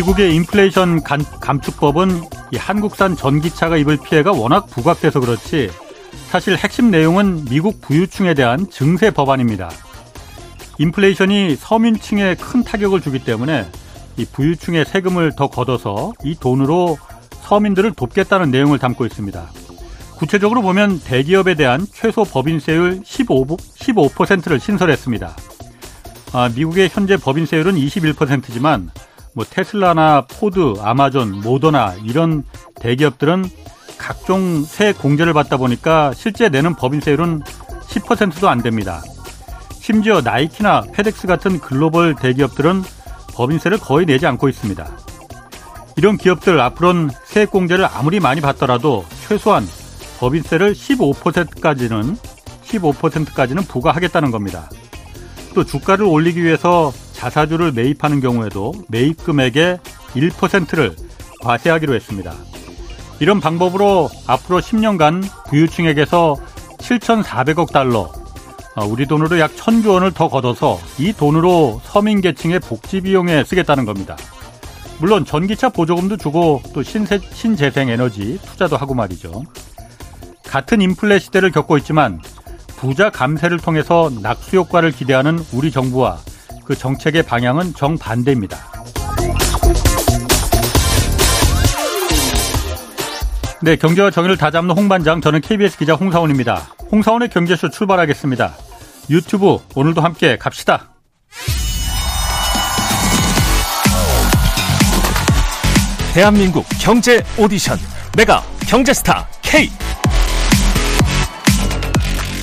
미국의 인플레이션 감, 감축법은 한국산 전기차가 입을 피해가 워낙 부각돼서 그렇지 사실 핵심 내용은 미국 부유층에 대한 증세 법안입니다. 인플레이션이 서민층에 큰 타격을 주기 때문에 이 부유층의 세금을 더 걷어서 이 돈으로 서민들을 돕겠다는 내용을 담고 있습니다. 구체적으로 보면 대기업에 대한 최소 법인세율 15, 15%를 신설했습니다. 아, 미국의 현재 법인세율은 21%지만 뭐 테슬라나 포드, 아마존, 모더나 이런 대기업들은 각종 세 공제를 받다 보니까 실제 내는 법인세율은 10%도 안 됩니다. 심지어 나이키나 페덱스 같은 글로벌 대기업들은 법인세를 거의 내지 않고 있습니다. 이런 기업들 앞으로는 세액 공제를 아무리 많이 받더라도 최소한 법인세를 15%까지는 15%까지는 부과하겠다는 겁니다. 또 주가를 올리기 위해서 자사주를 매입하는 경우에도 매입 금액의 1%를 과세하기로 했습니다. 이런 방법으로 앞으로 10년간 부유층에게서 7,400억 달러, 어, 우리 돈으로 약 1,000조 원을 더 걷어서 이 돈으로 서민 계층의 복지 비용에 쓰겠다는 겁니다. 물론 전기차 보조금도 주고 또 신세, 신재생 에너지 투자도 하고 말이죠. 같은 인플레 시대를 겪고 있지만 부자 감세를 통해서 낙수 효과를 기대하는 우리 정부와 그 정책의 방향은 정반대입니다. 네, 경제와 정의를 다잡는 홍반장, 저는 KBS 기자 홍사원입니다. 홍사원의 경제쇼 출발하겠습니다. 유튜브 오늘도 함께 갑시다. 대한민국 경제 오디션 메가 경제스타 K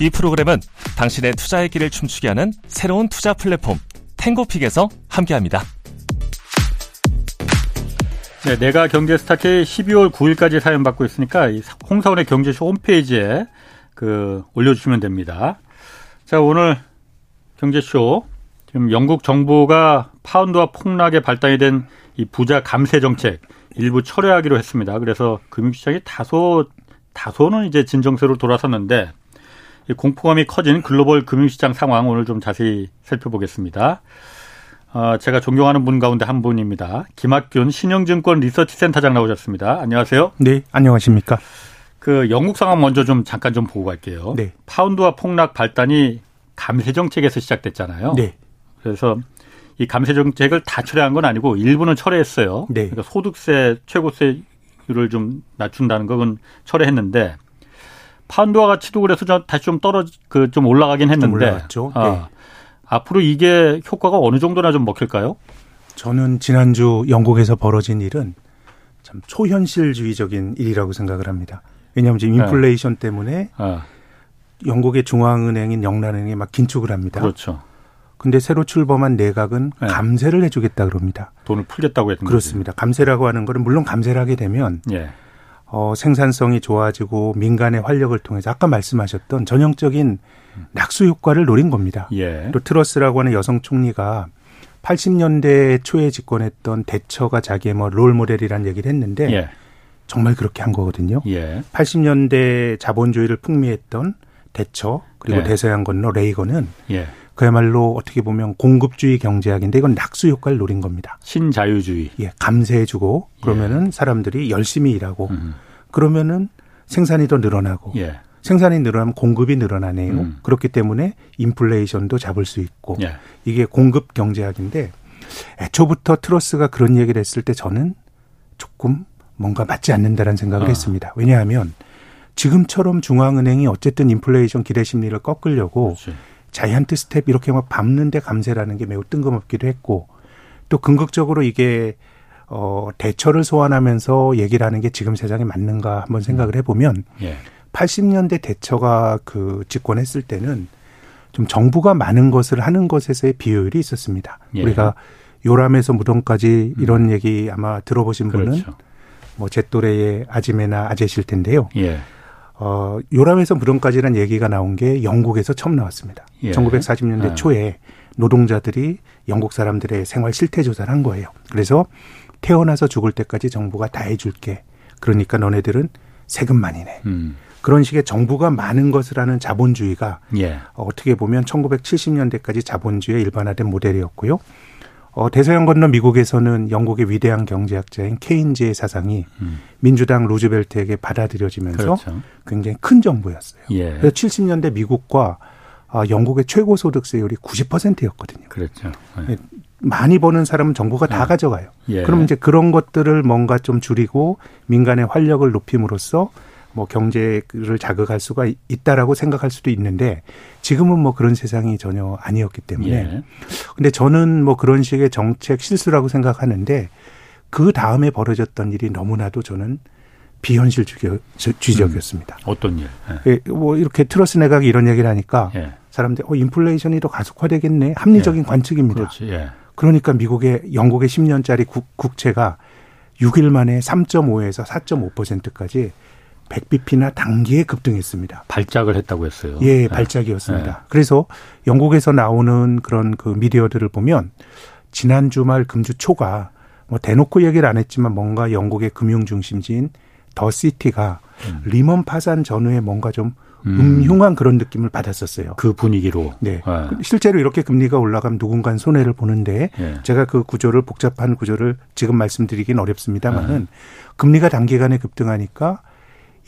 이 프로그램은 당신의 투자의 길을 춤추게 하는 새로운 투자 플랫폼 탱고픽에서 함께합니다. 네, 내가 경제 스타 K 12월 9일까지 사연 받고 있으니까 홍사원의 경제쇼 홈페이지에 그 올려주시면 됩니다. 자, 오늘 경제쇼 지금 영국 정부가 파운드와 폭락에 발단이 된 이 부자 감세 정책 일부 철회하기로 했습니다. 그래서 금융시장이 다소 다소는 이제 진정세로 돌아섰는데 이 공포감이 커진 글로벌 금융시장 상황 오늘 좀 자세히 살펴보겠습니다. 어, 제가 존경하는 분 가운데 한 분입니다. 김학균 신영증권 리서치센터장 나오셨습니다. 안녕하세요. 네, 안녕하십니까. 그 영국 상황 먼저 좀 잠깐 좀 보고 갈게요. 네. 파운드와 폭락 발단이 감세 정책에서 시작됐잖아요. 네. 그래서 이 감세 정책을 다 철회한 건 아니고 일부는 철회했어요. 네. 그러니까 소득세 최고세율을 좀 낮춘다는 건 철회했는데 파운드와 가치도 그래서 다시 좀 떨어지 그 좀 올라가긴 했는데 좀 아, 네. 앞으로 이게 효과가 어느 정도나 좀 먹힐까요? 저는 지난주 영국에서 벌어진 일은 참 초현실주의적인 일이라고 생각을 합니다. 왜냐하면 지금 네. 인플레이션 네. 때문에 아. 영국의 중앙은행인 영란은행이 막 긴축을 합니다. 그렇죠. 근데 새로 출범한 내각은 네. 감세를 해주겠다 그럽니다. 돈을 풀겠다고 했던 그렇습니다. 거지. 감세라고 하는 거는 물론 감세를 하게 되면 예. 어, 생산성이 좋아지고 민간의 활력을 통해서 아까 말씀하셨던 전형적인 낙수 효과를 노린 겁니다. 예. 또 트러스라고 하는 여성 총리가 80년대 초에 집권했던 대처가 자기의 뭐 롤모델이라는 얘기를 했는데 예. 정말 그렇게 한 거거든요. 예. 80년대 자본주의를 풍미했던 대처 그리고 예. 대서양 건너 레이건은 예. 그야말로 어떻게 보면 공급주의 경제학인데 이건 낙수 효과를 노린 겁니다. 신자유주의. 예, 감세해주고 그러면은 예. 사람들이 열심히 일하고 음. 그러면은 생산이 더 늘어나고 예. 생산이 늘어나면 공급이 늘어나네요. 음. 그렇기 때문에 인플레이션도 잡을 수 있고 예. 이게 공급 경제학인데 애초부터 트러스가 그런 얘기를 했을 때 저는 조금 뭔가 맞지 않는다라는 생각을 어. 했습니다. 왜냐하면 지금처럼 중앙은행이 어쨌든 인플레이션 기대 심리를 꺾으려고 그렇지. giant step 이렇게 막 밟는데 감세라는 게 매우 뜬금없기도 했고 또 궁극적으로 이게 어 대처를 소환하면서 얘기를 하는 게 지금 세상에 맞는가 한번 생각을 음. 해보면 예. 80년대 대처가 그 집권했을 때는 좀 정부가 많은 것을 하는 것에서의 비효율이 있었습니다. 예. 우리가 요람에서 무덤까지 이런 음. 얘기 아마 들어보신 분은 그렇죠. 뭐제 또래의 아지매나 아재실 텐데요. 예. 어, 요람에서 무덤까지라는 얘기가 나온 게 영국에서 처음 나왔습니다. 예. 1940년대 예. 초에 노동자들이 영국 사람들의 생활 실태 조사를 한 거예요. 그래서 태어나서 죽을 때까지 정부가 다 해줄게. 그러니까 너네들은 세금만이 네. 음. 그런 식의 정부가 많은 것을 하는 자본주의가 예. 어떻게 보면 1970년대까지 자본주의의 일반화된 모델이었고요. 어, 대서양 건너 미국에서는 영국의 위대한 경제학자인 케인즈의 사상이 음. 민주당 루즈벨트에게 받아들여지면서 그렇죠. 굉장히 큰 정부였어요. 예. 그래서 70년대 미국과 어, 영국의 최고 소득세율이 90%였거든요. 그렇죠. 예. 예. 많이 버는 사람은 정부가 다 예. 가져가요. 예. 그럼 이제 그런 것들을 뭔가 좀 줄이고 민간의 활력을 높임으로써 뭐 경제를 자극할 수가 있다라고 생각할 수도 있는데 지금은 뭐 그런 세상이 전혀 아니었기 때문에 예. 근데 저는 뭐 그런 식의 정책 실수라고 생각하는데 그 다음에 벌어졌던 일이 너무나도 저는 비현실주의적이었습니다. 음, 어떤 일? 예. 예. 뭐 이렇게 트러스 내각이 이런 얘기를 하니까 예. 사람들이 어 인플레이션이 더 가속화되겠네 합리적인 예. 관측입니다. 그렇지, 예. 그러니까 미국의 영국의 10년짜리 국, 국채가 6일 만에 3.5에서 4.5%까지 100bp나 단기에 급등했습니다. 발작을 했다고 했어요. 예, 네. 발작이었습니다. 네. 그래서 영국에서 나오는 그런 그 미디어들을 보면 지난 주말 금주 초가 뭐 대놓고 얘기를 안 했지만 뭔가 영국의 금융 중심지인 더 시티가 음. 리먼 파산 전후에 뭔가 좀 음. 흉한 그런 느낌을 받았었어요. 그 분위기로. 네. 네. 실제로 이렇게 금리가 올라가면 누군가는 손해를 보는데 네. 제가 그 구조를 복잡한 구조를 지금 말씀드리긴 어렵습니다만은 네. 금리가 단기간에 급등하니까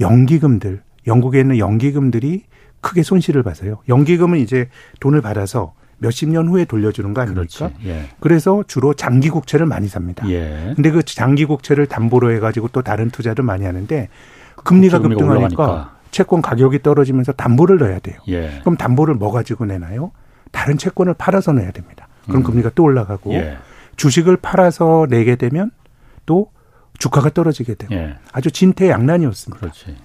연기금들, 영국에 있는 연기금들이 크게 손실을 봐서요. 연기금은 이제 돈을 받아서 몇십 년 후에 돌려주는 거 아닙니까? 예. 그래서 주로 장기 국채를 많이 삽니다. 예. 근데 그 장기 국채를 담보로 해가지고 또 다른 투자도 많이 하는데 금리가 급등하니까 채권 가격이 떨어지면서 담보를 넣어야 돼요. 예. 그럼 담보를 뭐 가지고 내나요? 다른 채권을 팔아서 내야 됩니다. 그럼 음. 금리가 또 올라가고 예. 주식을 팔아서 내게 되면 또 주가가 떨어지게 되고 예. 아주 진퇴양난이었습니다. 그렇지.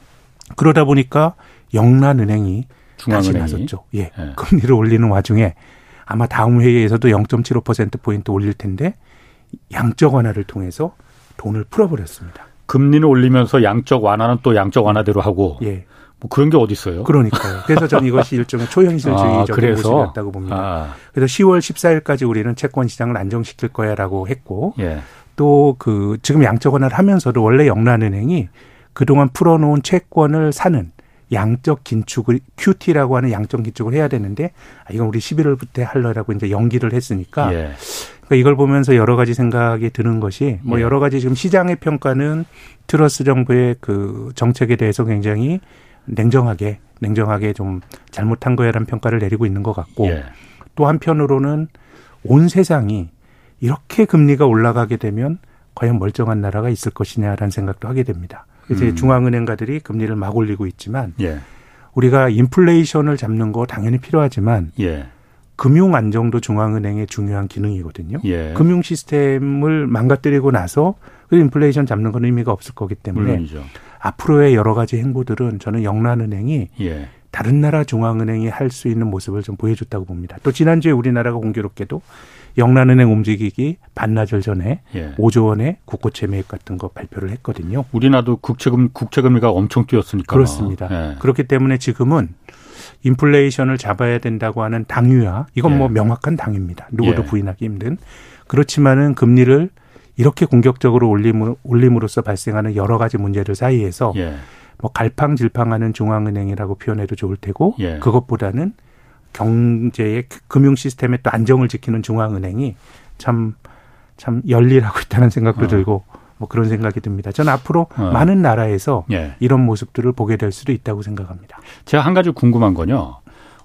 그러다 보니까 영란은행이 중앙은행이 다시 나섰죠. 예. 예. 금리를 올리는 와중에 아마 다음 회의에서도 0.75% 포인트 올릴 텐데 양적 완화를 통해서 돈을 풀어버렸습니다. 금리는 올리면서 양적 완화는 또 양적 완화대로 하고 예. 뭐 그런 게 어디 있어요? 그러니까요. 그래서 저는 이것이 일종의 초현실주의적인 아, 모습이었다고 봅니다. 아. 그래서 10월 14일까지 우리는 채권 시장을 안정시킬 거야라고 했고 예. 또 그 지금 양적 완화를 하면서도 원래 영란은행이 그동안 풀어놓은 채권을 사는 양적 긴축을 QT라고 하는 양적 긴축을 해야 되는데 아, 이건 우리 11월부터 하려라고 이제 연기를 했으니까 예. 그러니까 이걸 보면서 여러 가지 생각이 드는 것이 뭐 예. 여러 가지 지금 시장의 평가는 트러스 정부의 그 정책에 대해서 굉장히 냉정하게 냉정하게 좀 잘못한 거야라는 평가를 내리고 있는 것 같고 예. 또 한편으로는 온 세상이 이렇게 금리가 올라가게 되면 과연 멀쩡한 나라가 있을 것이냐라는 생각도 하게 됩니다. 이제 음. 중앙은행가들이 금리를 막 올리고 있지만 예. 우리가 인플레이션을 잡는 거 당연히 필요하지만 예. 금융 안정도 중앙은행의 중요한 기능이거든요. 예. 금융 시스템을 망가뜨리고 나서 그 인플레이션 잡는 건 의미가 없을 거기 때문에 물론이죠. 앞으로의 여러 가지 행보들은 저는 영란은행이 예. 다른 나라 중앙은행이 할 수 있는 모습을 좀 보여줬다고 봅니다. 또 지난주에 우리나라가 공교롭게도 영란은행 움직이기 반나절 전에 예. 5조 원의 국고채 매입 같은 거 발표를 했거든요. 우리나라도 국채금 국채금리가 엄청 뛰었으니까 그렇습니다. 예. 그렇기 때문에 지금은 인플레이션을 잡아야 된다고 하는 당위와 이건 뭐 예. 뭐 명확한 당입니다. 누구도 예. 부인하기 힘든 그렇지만은 금리를 이렇게 공격적으로 올림, 올림으로써 발생하는 여러 가지 문제들 사이에서 예. 뭐 갈팡질팡하는 중앙은행이라고 표현해도 좋을 테고 예. 그것보다는 경제의 금융 시스템의 또 안정을 지키는 중앙은행이 참, 참 열일하고 있다는 생각도 어. 들고 뭐 그런 생각이 듭니다. 저는 앞으로 어. 많은 나라에서 예. 이런 모습들을 보게 될 수도 있다고 생각합니다. 제가 한 가지 궁금한 건요.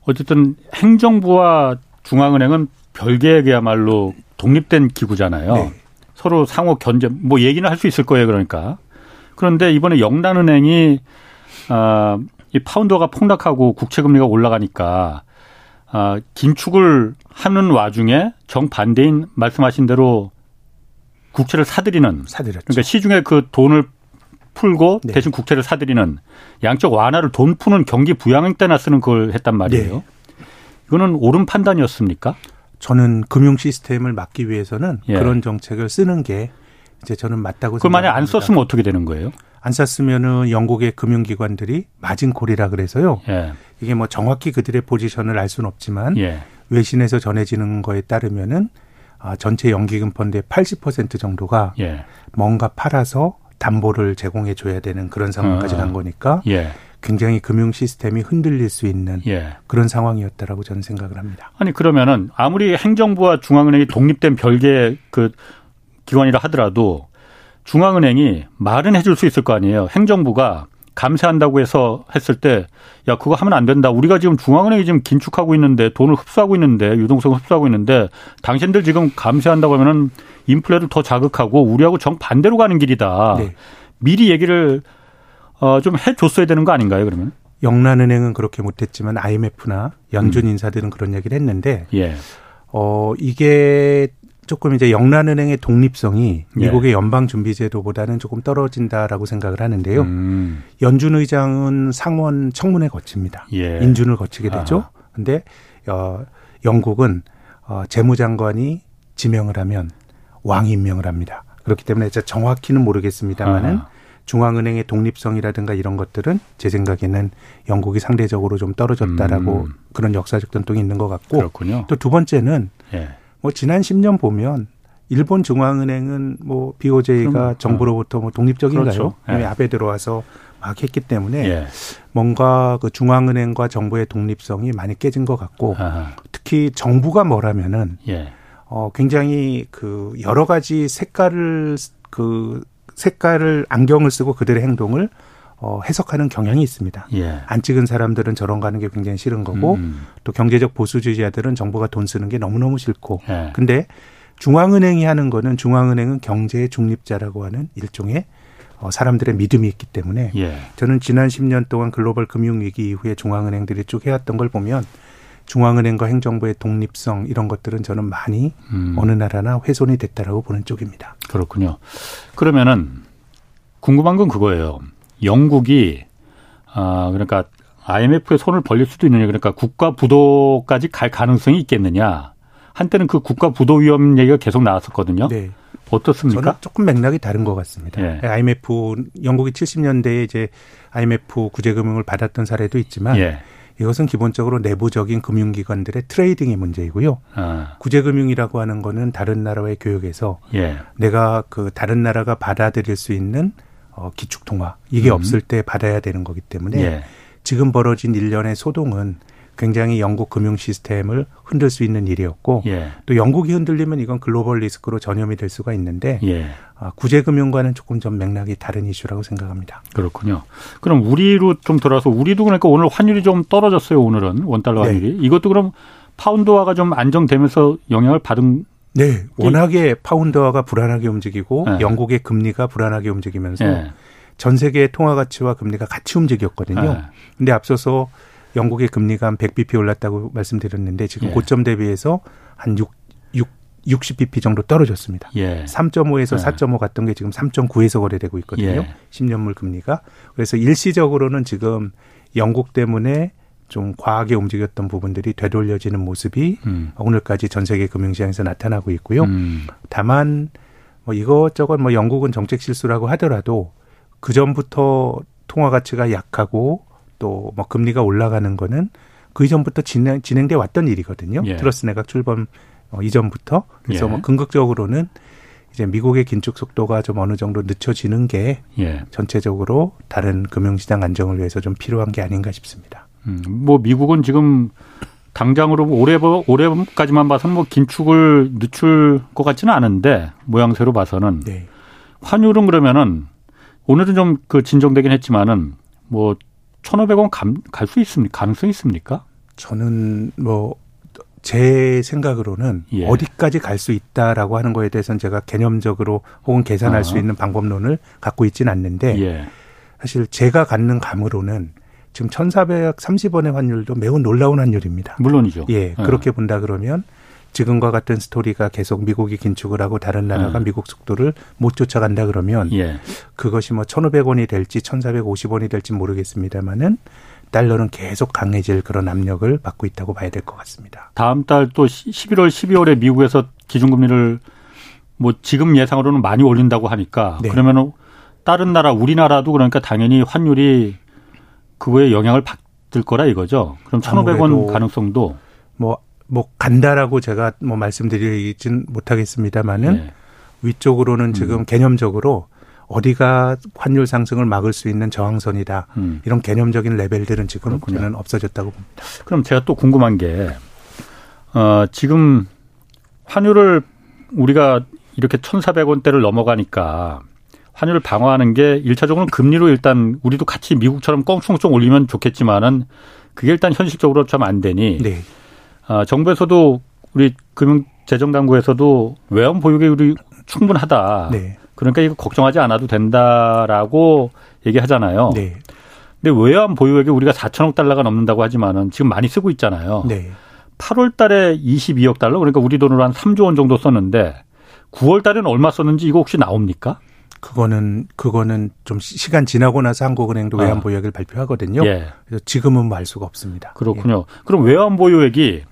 어쨌든 행정부와 중앙은행은 별개의 그야말로 독립된 기구잖아요. 네. 서로 상호 견제, 뭐 얘기는 할 수 있을 거예요. 그러니까. 그런데 이번에 영란은행이, 아, 이 파운더가 폭락하고 국채 금리가 올라가니까 아, 긴축을 하는 와중에 정반대인 말씀하신 대로 국채를 사들이는 사들였죠. 그러니까 시중에 그 돈을 풀고 네. 대신 국채를 사들이는 양적 완화를 돈 푸는 경기 부양 때나 쓰는 걸 했단 말이에요. 네. 이거는 옳은 판단이었습니까? 저는 금융 시스템을 막기 위해서는 예. 그런 정책을 쓰는 게 이제 저는 맞다고 그럼 만약 안 썼으면 어떻게 되는 거예요? 안 썼으면은 영국의 금융기관들이 마진콜이라 그래서요. 예. 이게 뭐 정확히 그들의 포지션을 알 수는 없지만 예. 외신에서 전해지는 거에 따르면은 아, 전체 연기금 펀드의 80% 정도가 예. 뭔가 팔아서 담보를 제공해 줘야 되는 그런 상황까지 어. 간 거니까 예. 굉장히 금융 시스템이 흔들릴 수 있는 예. 그런 상황이었다라고 저는 생각을 합니다. 아니 그러면은 아무리 행정부와 중앙은행이 독립된 별개의 그 기관이라 하더라도 중앙은행이 말은 해줄 수 있을 거 아니에요. 행정부가 감세한다고 해서 했을 때, 야, 그거 하면 안 된다. 우리가 지금 중앙은행이 지금 긴축하고 있는데, 돈을 흡수하고 있는데, 유동성을 흡수하고 있는데, 당신들 지금 감세한다고 하면은 인플레를 더 자극하고 우리하고 정반대로 가는 길이다. 네. 미리 얘기를 어, 좀 해줬어야 되는 거 아닌가요, 그러면? 영란은행은 그렇게 못했지만 IMF나 연준 음. 인사들은 그런 얘기를 했는데, 예. 어, 이게 조금 이제 영란은행의 독립성이 예. 미국의 연방준비제도보다는 조금 떨어진다라고 생각을 하는데요. 음. 연준 의장은 상원 청문회 거칩니다. 예. 인준을 거치게 되죠. 아. 근데 어 영국은 어 재무장관이 지명을 하면 왕이 임명을 합니다. 그렇기 때문에 제가 정확히는 모르겠습니다만은 아. 중앙은행의 독립성이라든가 이런 것들은 제 생각에는 영국이 상대적으로 좀 떨어졌다라고 음. 그런 역사적 전통이 있는 것 같고 또 두 번째는 예. 뭐 지난 10년 보면 일본 중앙은행은 뭐 BOJ가 그럼, 정부로부터 뭐 독립적인가요? 그렇죠. 예. 아베 들어와서 막 했기 때문에 예. 뭔가 그 중앙은행과 정부의 독립성이 많이 깨진 것 같고 아하. 특히 정부가 뭐라면은 예. 어 굉장히 그 여러 가지 색깔을 그 색깔을 안경을 쓰고 그들의 행동을 어, 해석하는 경향이 있습니다. 예. 안 찍은 사람들은 저런 가는 게 굉장히 싫은 거고 음. 또 경제적 보수주의자들은 정부가 돈 쓰는 게 너무너무 싫고 예. 근데 중앙은행이 하는 거는 중앙은행은 경제의 중립자라고 하는 일종의 어, 사람들의 믿음이 있기 때문에 예. 저는 지난 10년 동안 글로벌 금융위기 이후에 중앙은행들이 쭉 해왔던 걸 보면 중앙은행과 행정부의 독립성 이런 것들은 저는 많이 음. 어느 나라나 훼손이 됐다라고 보는 쪽입니다. 그렇군요. 그러면은 궁금한 건 그거예요. 영국이 아 그러니까 IMF에 손을 벌릴 수도 있느냐 그러니까 국가 부도까지 갈 가능성이 있겠느냐 한때는 그 국가 부도 위험 얘기가 계속 나왔었거든요. 네. 어떻습니까? 저는 조금 맥락이 다른 것 같습니다. 예. IMF 영국이 70년대에 이제 IMF 구제금융을 받았던 사례도 있지만 예. 이것은 기본적으로 내부적인 금융기관들의 트레이딩의 문제이고요. 아. 구제금융이라고 하는 거는 다른 나라와의 교역에서 예. 내가 그 다른 나라가 받아들일 수 있는 어, 기축통화 이게 음. 없을 때 받아야 되는 거기 때문에 예. 지금 벌어진 일련의 소동은 굉장히 영국 금융 시스템을 흔들 수 있는 일이었고 예. 또 영국이 흔들리면 이건 글로벌 리스크로 전염이 될 수가 있는데 예. 아, 구제 금융과는 조금 좀 맥락이 다른 이슈라고 생각합니다. 그렇군요. 그럼 우리로 좀 돌아서 우리도 그러니까 오늘 환율이 좀 떨어졌어요. 오늘은 원 달러 네. 환율이 네. 이것도 그럼 파운드화가 좀 안정되면서 영향을 받은 네, 워낙에 파운드화가 불안하게 움직이고 네. 영국의 금리가 불안하게 움직이면서 네. 전 세계의 통화 가치와 금리가 같이 움직였거든요. 네. 근데 앞서서 영국의 금리가 한 100bp 올랐다고 말씀드렸는데 지금 예. 고점 대비해서 한 6, 6 60bp 정도 떨어졌습니다. 예. 3.5에서 예. 4.5 갔던 게 지금 3.9에서 거래되고 있거든요. 예. 10년물 금리가. 그래서 일시적으로는 지금 영국 때문에 좀 과하게 움직였던 부분들이 되돌려지는 모습이 음. 오늘까지 전 세계 금융시장에서 나타나고 있고요. 음. 다만 뭐 이것저것 뭐 영국은 정책 실수라고 하더라도 그 전부터 통화 가치가 약하고 또 뭐 금리가 올라가는 거는 그 이전부터 진행, 진행돼 왔던 일이거든요. 예. 트러스 내각 출범 어, 이전부터 그래서 예. 뭐 긍극적으로는 이제 미국의 긴축 속도가 좀 어느 정도 늦춰지는 게 예. 전체적으로 다른 금융시장 안정을 위해서 좀 필요한 게 아닌가 싶습니다. 음, 뭐 미국은 지금 당장으로 올해 올해까지만 봐서는 뭐 긴축을 늦출 것 같지는 않은데 모양새로 봐서는 네. 환율은 그러면은 오늘은 좀 그 진정되긴 했지만은 뭐 1,500원 갈 수 있습니까? 가능성이 있습니까? 저는 뭐 제 생각으로는 예. 어디까지 갈 수 있다라고 하는 거에 대해서는 제가 개념적으로 혹은 계산할 아. 수 있는 방법론을 갖고 있지는 않는데 예. 사실 제가 갖는 감으로는 지금 1,430원의 환율도 매우 놀라운 환율입니다. 물론이죠. 예, 예, 그렇게 본다 그러면 지금과 같은 스토리가 계속 미국이 긴축을 하고 다른 나라가 예. 미국 속도를 못 쫓아간다 그러면 예. 그것이 뭐 1,500원이 될지 1,450원이 될지 모르겠습니다만은 달러는 계속 강해질 그런 압력을 받고 있다고 봐야 될 것 같습니다. 다음 달 또 11월, 12월에 미국에서 기준금리를 뭐 지금 예상으로는 많이 올린다고 하니까 네. 그러면은 다른 나라 우리나라도 그러니까 당연히 환율이 그거에 영향을 받을 거라 이거죠. 그럼 1,500원 가능성도 뭐뭐 뭐 간다라고 제가 뭐 말씀드리진 못하겠습니다만은 네. 위쪽으로는 지금 음. 개념적으로 어디가 환율 상승을 막을 수 있는 저항선이다. 음. 이런 개념적인 레벨들은 지금. 저는 없어졌다고 봅니다. 그럼 제가 또 궁금한 게 어, 지금 환율을 우리가 이렇게 1,400원대를 넘어가니까 환율을 방어하는 게 일차적으로는 금리로 일단 우리도 같이 미국처럼 껑충껑 올리면 좋겠지만은 그게 일단 현실적으로 좀안 되니 네. 어, 정부에서도 우리 금융 재정 당국에서도 외환 보유액이 우리 충분하다. 네. 그러니까 이거 걱정하지 않아도 된다라고 얘기하잖아요. 네. 근데 외환 보유액이 우리가 4천억 달러가 넘는다고 하지만은 지금 많이 쓰고 있잖아요. 네. 8월 달에 22억 달러 그러니까 우리 돈으로 한 3조 원 정도 썼는데 9월 달에는 얼마 썼는지 이거 혹시 나옵니까? 그거는 그거는 좀 시간 지나고 나서 한국은행도 아. 외환 보유액을 발표하거든요. 예. 그래서 지금은 뭐 알 수가 없습니다. 그렇군요. 예. 그럼 외환 보유액이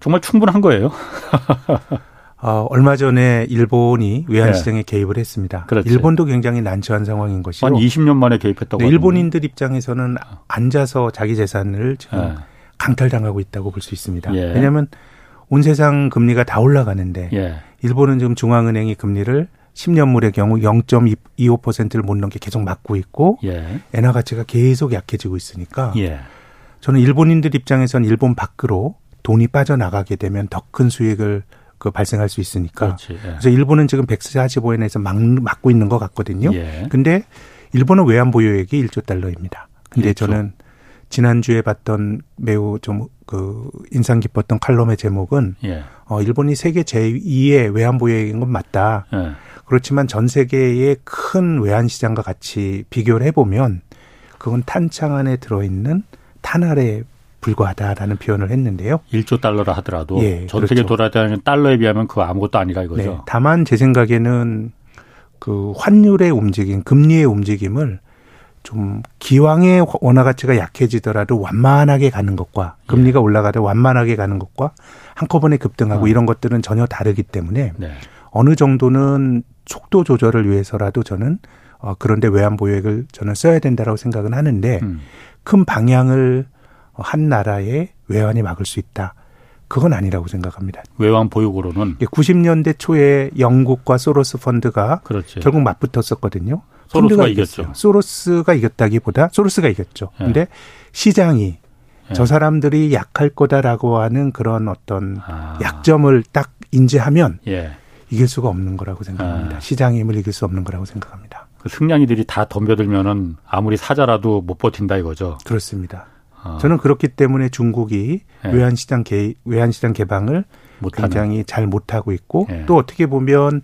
정말 충분한 거예요? 어, 얼마 전에 일본이 외환 네. 시장에 네. 개입을 했습니다. 그렇지. 일본도 굉장히 난처한 상황인 것이요. 한 20년 만에 개입했다고. 네, 일본인들 입장에서는 앉아서 자기 재산을 지금 네. 강탈당하고 있다고 볼 수 있습니다. 예. 왜냐하면 온 세상 금리가 다 올라가는데 예. 일본은 지금 중앙은행이 금리를 10년물의 경우 0.25%를 못 넘게 계속 막고 있고 예. 엔화 가치가 계속 약해지고 있으니까 예. 저는 일본인들 입장에선 일본 밖으로 돈이 빠져나가게 되면 더 큰 수익을 그 발생할 수 있으니까. 그렇지, 예. 그래서 일본은 지금 145엔에서 막, 막고 있는 것 같거든요. 예. 근데 일본은 외환 보유액이 1조 달러입니다. 근데 1조. 저는 지난주에 봤던 매우 좀 그 인상 깊었던 칼럼의 제목은 예. 어 일본이 세계 제2의 외환 보유액인 건 맞다. 예. 그렇지만 전 세계의 큰 외환 시장과 같이 비교를 해 보면 그건 탄창 안에 들어 있는 탄알에 불과하다라는 표현을 했는데요. 1조 달러라 하더라도 예, 전 세계 그렇죠. 돌아다니는 달러에 비하면 그 아무것도 아니라 이거죠. 네, 다만 제 생각에는 그 환율의 움직임, 금리의 움직임을 좀 기왕의 원화 가치가 약해지더라도 완만하게 가는 것과 금리가 예. 올라가도 완만하게 가는 것과 한꺼번에 급등하고 어. 이런 것들은 전혀 다르기 때문에 네. 어느 정도는 속도 조절을 위해서라도 저는 어 그런데 외환 보유액을 저는 써야 된다라고 생각은 하는데 음. 큰 방향을 한 나라의 외환이 막을 수 있다. 그건 아니라고 생각합니다. 외환 보유고로는 90년대 초에 영국과 소로스 펀드가 그렇지. 결국 맞붙었었거든요. 소로스가 이겼죠. 소로스가 이겼다기보다 소로스가 이겼죠. 예. 근데 시장이 예. 저 사람들이 약할 거다라고 하는 그런 어떤 아. 약점을 딱 인지하면 예. 이길 수가 없는 거라고 생각합니다. 아. 시장의 힘을 이길 수 없는 거라고 생각합니다. 그 승냥이들이 다 덤벼들면은 아무리 사자라도 못 버틴다 이거죠. 그렇습니다. 어. 저는 그렇기 때문에 중국이 네. 외환시장 개 외환시장 개방을 못하는. 굉장히 잘 못하고 있고 네. 또 어떻게 보면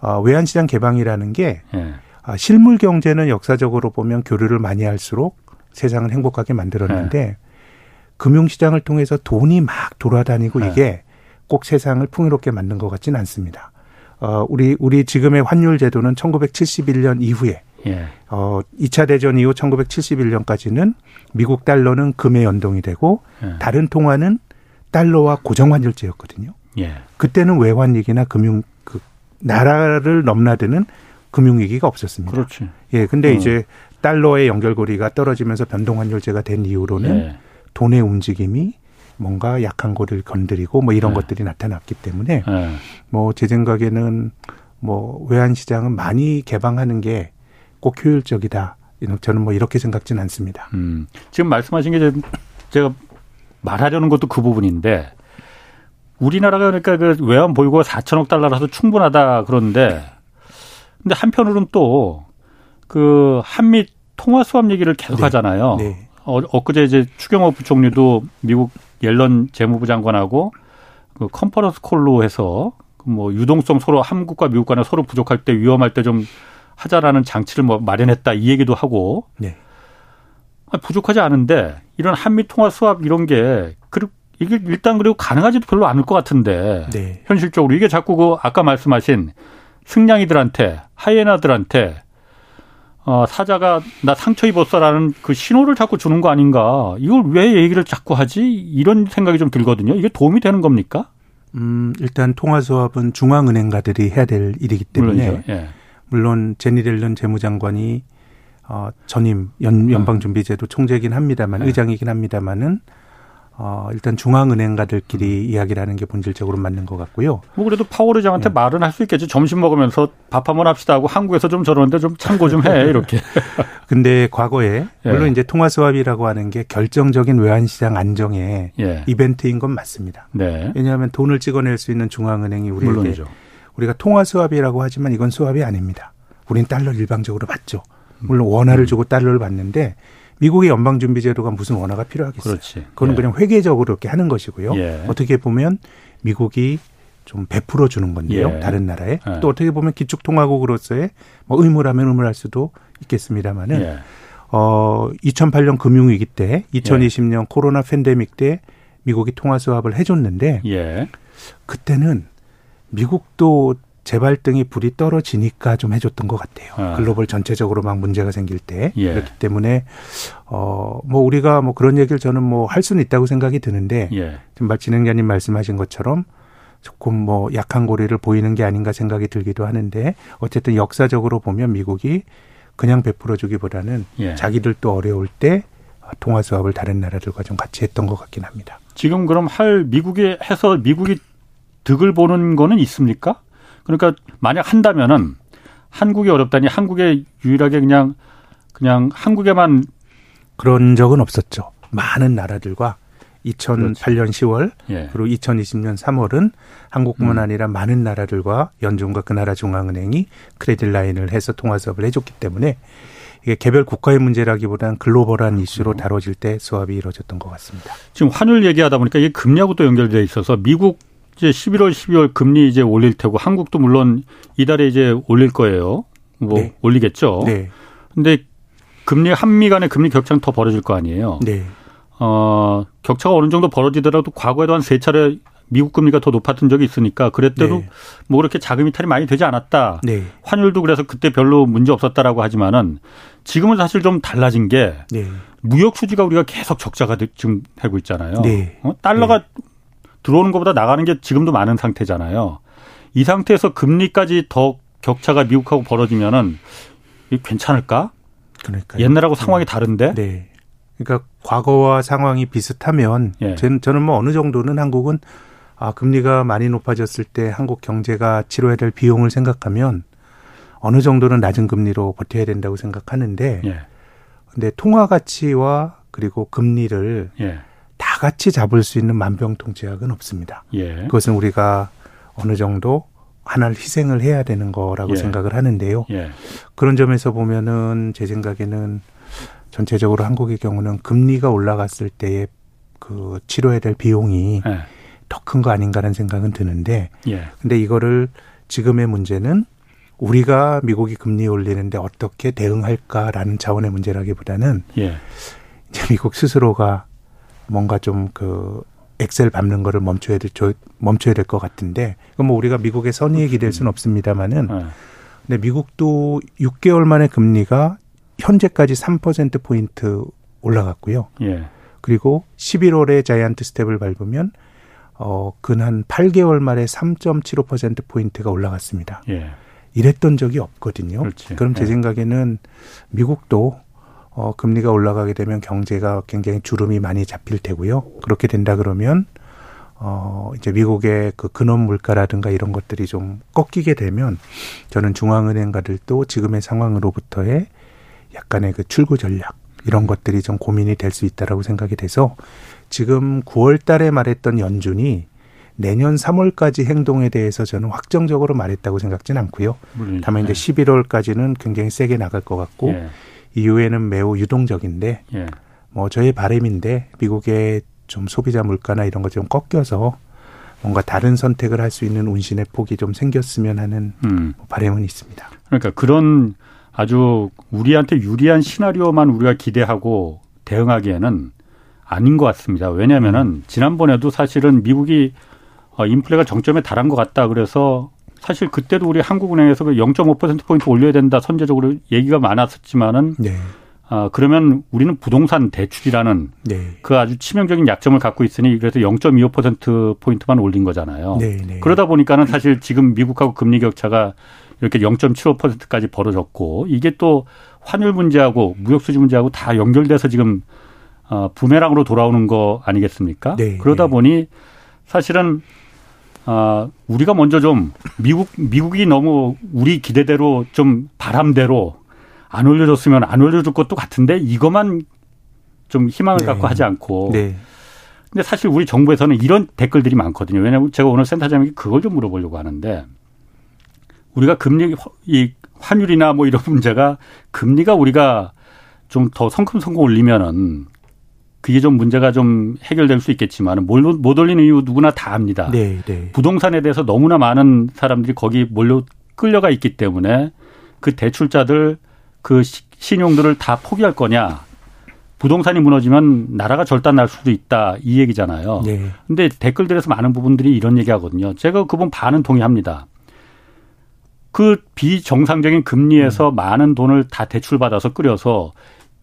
어, 외환시장 개방이라는 게 네. 아, 실물 경제는 역사적으로 보면 교류를 많이 할수록 세상을 행복하게 만들었는데 금융시장을 통해서 돈이 막 돌아다니고 이게 꼭 세상을 풍요롭게 만든 것 같지는 않습니다. 어, 우리, 우리 지금의 환율 제도는 1971년 이후에 예. 어, 2차 대전 이후 1971년까지는 미국 달러는 금에 연동이 되고 예. 다른 통화는 달러와 고정 환율제였거든요. 예. 그때는 외환위기나 금융 그 나라를 넘나드는 금융위기가 없었습니다. 그렇지. 예. 근데 어. 이제 달러의 연결고리가 떨어지면서 변동 환율제가 된 이후로는 예. 돈의 움직임이 뭔가 약한 거를 건드리고 뭐 이런 예. 것들이 나타났기 때문에 예. 뭐제 생각에는 뭐 외환 시장은 많이 개방하는 게 꼭 효율적이다. 저는 뭐 이렇게 생각지는 않습니다. 음, 지금 말씀하신 게 제가 말하려는 것도 그 부분인데 우리나라가 그러니까 그 외환 보유고가 4천억 달러라서 충분하다 그러는데 근데 한편으로는 또 그 한미 통화 수합 얘기를 계속 네. 하잖아요. 네. 어, 엊그제 이제 추경호 부총리도 미국 옐런 재무부 장관하고 그 컨퍼런스 콜로 해서 뭐 유동성 서로 한국과 미국 간에 서로 부족할 때 위험할 때 좀 하자라는 장치를 뭐 마련했다 이 얘기도 하고 네. 부족하지 않은데 이런 한미 통화 수합 이런 게 그리고 이게 일단 그리고 가능하지도 별로 않을 것 같은데 네. 현실적으로 이게 자꾸 그 아까 말씀하신 승냥이들한테 하이에나들한테 어, 사자가 나 상처 입었어라는 그 신호를 자꾸 주는 거 아닌가. 이걸 왜 얘기를 자꾸 하지? 이런 생각이 좀 들거든요. 이게 도움이 되는 겁니까? 음, 일단 통화 수합은 중앙은행가들이 해야 될 일이기 때문에 예. 물론 제니 델런 재무장관이 어, 전임 연, 연방준비제도 총재이긴 합니다만 네. 의장이긴 합니다만은 어, 일단 중앙은행가들끼리 음. 이야기를 하는 게 본질적으로 맞는 것 같고요. 뭐 그래도 파월 의장한테 네. 말은 할 수 있겠죠. 점심 먹으면서 밥 한번 합시다 하고 한국에서 좀 저러는데 좀 참고 좀 해. 이렇게. 근데 과거에 예. 물론 이제 통화 수합이라고 하는 게 결정적인 외환시장 안정의 예. 이벤트인 건 맞습니다. 네. 왜냐하면 돈을 찍어낼 수 있는 중앙은행이 우리에게 물론이죠. 우리가 통화 수합이라고 하지만 이건 수합이 아닙니다. 우린 달러 일방적으로 받죠. 물론 원화를 음. 주고 달러를 받는데 미국의 연방준비제도가 무슨 원화가 필요하겠어요. 그렇지. 그건 예. 그냥 회계적으로 이렇게 하는 것이고요. 예. 어떻게 보면 미국이 좀 베풀어 주는 건데요. 예. 다른 나라에 예. 또 어떻게 보면 기축통화국으로서의 뭐 의무라면 의무할 수도 있겠습니다만은 예. 어 2008년 금융위기 때, 2020년 예. 코로나 팬데믹 때 미국이 통화 수합을 해줬는데 그때는 미국도 재발등이 불이 떨어지니까 좀 해줬던 것 같아요. 아. 글로벌 전체적으로 막 문제가 생길 때 예. 그렇기 때문에 어 뭐 우리가 뭐 그런 얘기를 저는 뭐 할 수는 있다고 생각이 드는데 예. 지금 진행자님 말씀하신 것처럼 조금 뭐 약한 고리를 보이는 게 아닌가 생각이 들기도 하는데 어쨌든 역사적으로 보면 미국이 그냥 베풀어주기보다는 예. 자기들도 어려울 때 통화 수합을 다른 나라들과 좀 같이 했던 것 같긴 합니다. 지금 그럼 할 미국에 해서 미국이 득을 보는 거는 있습니까? 그러니까 만약 한다면은 한국이 어렵다니 한국에 유일하게 그냥 그냥 한국에만 그런 적은 없었죠. 많은 나라들과 2008년 그렇지. 10월 예. 그리고 2020년 3월은 한국뿐만 음. 아니라 많은 나라들과 연준과 그 나라 중앙은행이 크레딧 라인을 해서 통화 수업을 해줬기 때문에 이게 개별 국가의 문제라기보다는 글로벌한 이슈로 음. 다뤄질 때 수합이 이루어졌던 것 같습니다. 지금 환율 얘기하다 보니까 이게 금리하고 또 연결돼 있어서 미국 이제 11월, 12월 금리 이제 올릴 테고 한국도 물론 이달에 이제 올릴 거예요. 뭐 네. 올리겠죠. 네. 근데 금리 한미 간의 금리 격차는 더 벌어질 거 아니에요. 네. 어, 격차가 어느 정도 벌어지더라도 과거에도 한 세 차례 미국 금리가 더 높았던 적이 있으니까 그랬대도 네. 뭐 그렇게 자금 이탈이 많이 되지 않았다. 네. 환율도 그래서 그때 별로 문제 없었다라고 하지만은 지금은 사실 좀 달라진 게 네. 무역 수지가 우리가 계속 적자가 지금 되고 있잖아요. 네. 어? 달러가 네. 들어오는 것보다 나가는 게 지금도 많은 상태잖아요. 이 상태에서 금리까지 더 격차가 미국하고 벌어지면은 괜찮을까? 그러니까 옛날하고 상황이 네. 다른데. 네. 그러니까 과거와 상황이 비슷하면 예. 저는, 저는 뭐 어느 정도는 한국은 아 금리가 많이 높아졌을 때 한국 경제가 치러야 될 비용을 생각하면 어느 정도는 낮은 금리로 버텨야 된다고 생각하는데 예. 근데 통화 가치와 그리고 금리를 예. 다 같이 잡을 수 있는 만병통치약은 없습니다. 예. 그것은 우리가 어느 정도 하나를 희생을 해야 되는 거라고 예. 생각을 하는데요. 예. 그런 점에서 보면은 제 생각에는 전체적으로 한국의 경우는 금리가 올라갔을 때의 그 치료해야 될 비용이 예. 더큰 거 아닌가라는 생각은 드는데 예. 근데 이거를 지금의 문제는 우리가 미국이 금리 올리는데 어떻게 대응할까라는 차원의 문제라기보다는 예. 이제 미국 스스로가 뭔가 좀그 엑셀 밟는 거를 멈춰야 될, 멈춰야 될 것 같은데, 그뭐 우리가 미국의 선의에 기댈 수는 없습니다만은, 네. 근데 미국도 6개월 만에 금리가 현재까지 3%포인트 올라갔고요. 예. 그리고 11월에 자이언트 스텝을 밟으면, 어, 근 한 8개월 만에 3.75%포인트가 올라갔습니다. 예. 이랬던 적이 없거든요. 그렇지. 그럼 제 예. 생각에는 미국도 어, 금리가 올라가게 되면 경제가 굉장히 주름이 많이 잡힐 테고요. 그렇게 된다 그러면 어, 이제 미국의 그 근원 물가라든가 이런 것들이 좀 꺾이게 되면 저는 중앙은행가들도 지금의 상황으로부터의 약간의 그 출구 전략 이런 것들이 좀 고민이 될 수 있다라고 생각이 돼서 지금 9월 달에 말했던 연준이 내년 3월까지 행동에 대해서 저는 확정적으로 말했다고 생각지는 않고요. 다만 이제 11월까지는 굉장히 세게 나갈 것 같고 예. 이후에는 매우 유동적인데 예. 뭐 저의 바램인데 미국의 좀 소비자 물가나 이런 거좀 꺾여서 뭔가 다른 선택을 할 수 있는 운신의 폭이 좀 생겼으면 하는 음. 뭐 바램은 있습니다. 그러니까 그런 아주 우리한테 유리한 시나리오만 우리가 기대하고 대응하기에는 아닌 것 같습니다. 왜냐하면은 음. 지난번에도 사실은 미국이 어, 인플레가 정점에 달한 것 같다 그래서 사실 그때도 우리 한국은행에서 그 0.5%포인트 올려야 된다 선제적으로 얘기가 많았었지만은 네. 아, 그러면 우리는 부동산 대출이라는 네. 그 아주 치명적인 약점을 갖고 있으니 그래서 0.25%포인트만 올린 거잖아요. 네, 네. 그러다 보니까는 사실 지금 미국하고 금리 격차가 이렇게 0.75%까지 벌어졌고 이게 또 환율 문제하고 무역 수지 문제하고 다 연결돼서 지금 어, 부메랑으로 돌아오는 거 아니겠습니까? 네, 그러다 네. 보니 사실은 아, 우리가 먼저 좀 미국 미국이 너무 우리 기대대로 좀 바람대로 안 올려줬으면 안 올려줄 것도 같은데 이것만 좀 희망을 네. 갖고 하지 않고. 네. 근데 사실 우리 정부에서는 이런 댓글들이 많거든요. 왜냐하면 제가 오늘 센터장에게 그걸 좀 물어보려고 하는데 우리가 금리 이 환율이나 뭐 이런 문제가 금리가 우리가 좀 더 성큼성큼 올리면은 그게 좀 문제가 좀 해결될 수 있겠지만 못 올리는 이유 누구나 다 압니다. 네, 네. 부동산에 대해서 너무나 많은 사람들이 거기 몰려 끌려가 있기 때문에 그 대출자들 그 신용들을 다 포기할 거냐. 부동산이 무너지면 나라가 절단 날 수도 있다. 이 얘기잖아요. 네. 근데 댓글들에서 많은 부분들이 이런 얘기 하거든요. 제가 그분 반은 동의합니다. 그 비정상적인 금리에서 음. 많은 돈을 다 대출받아서 끌여서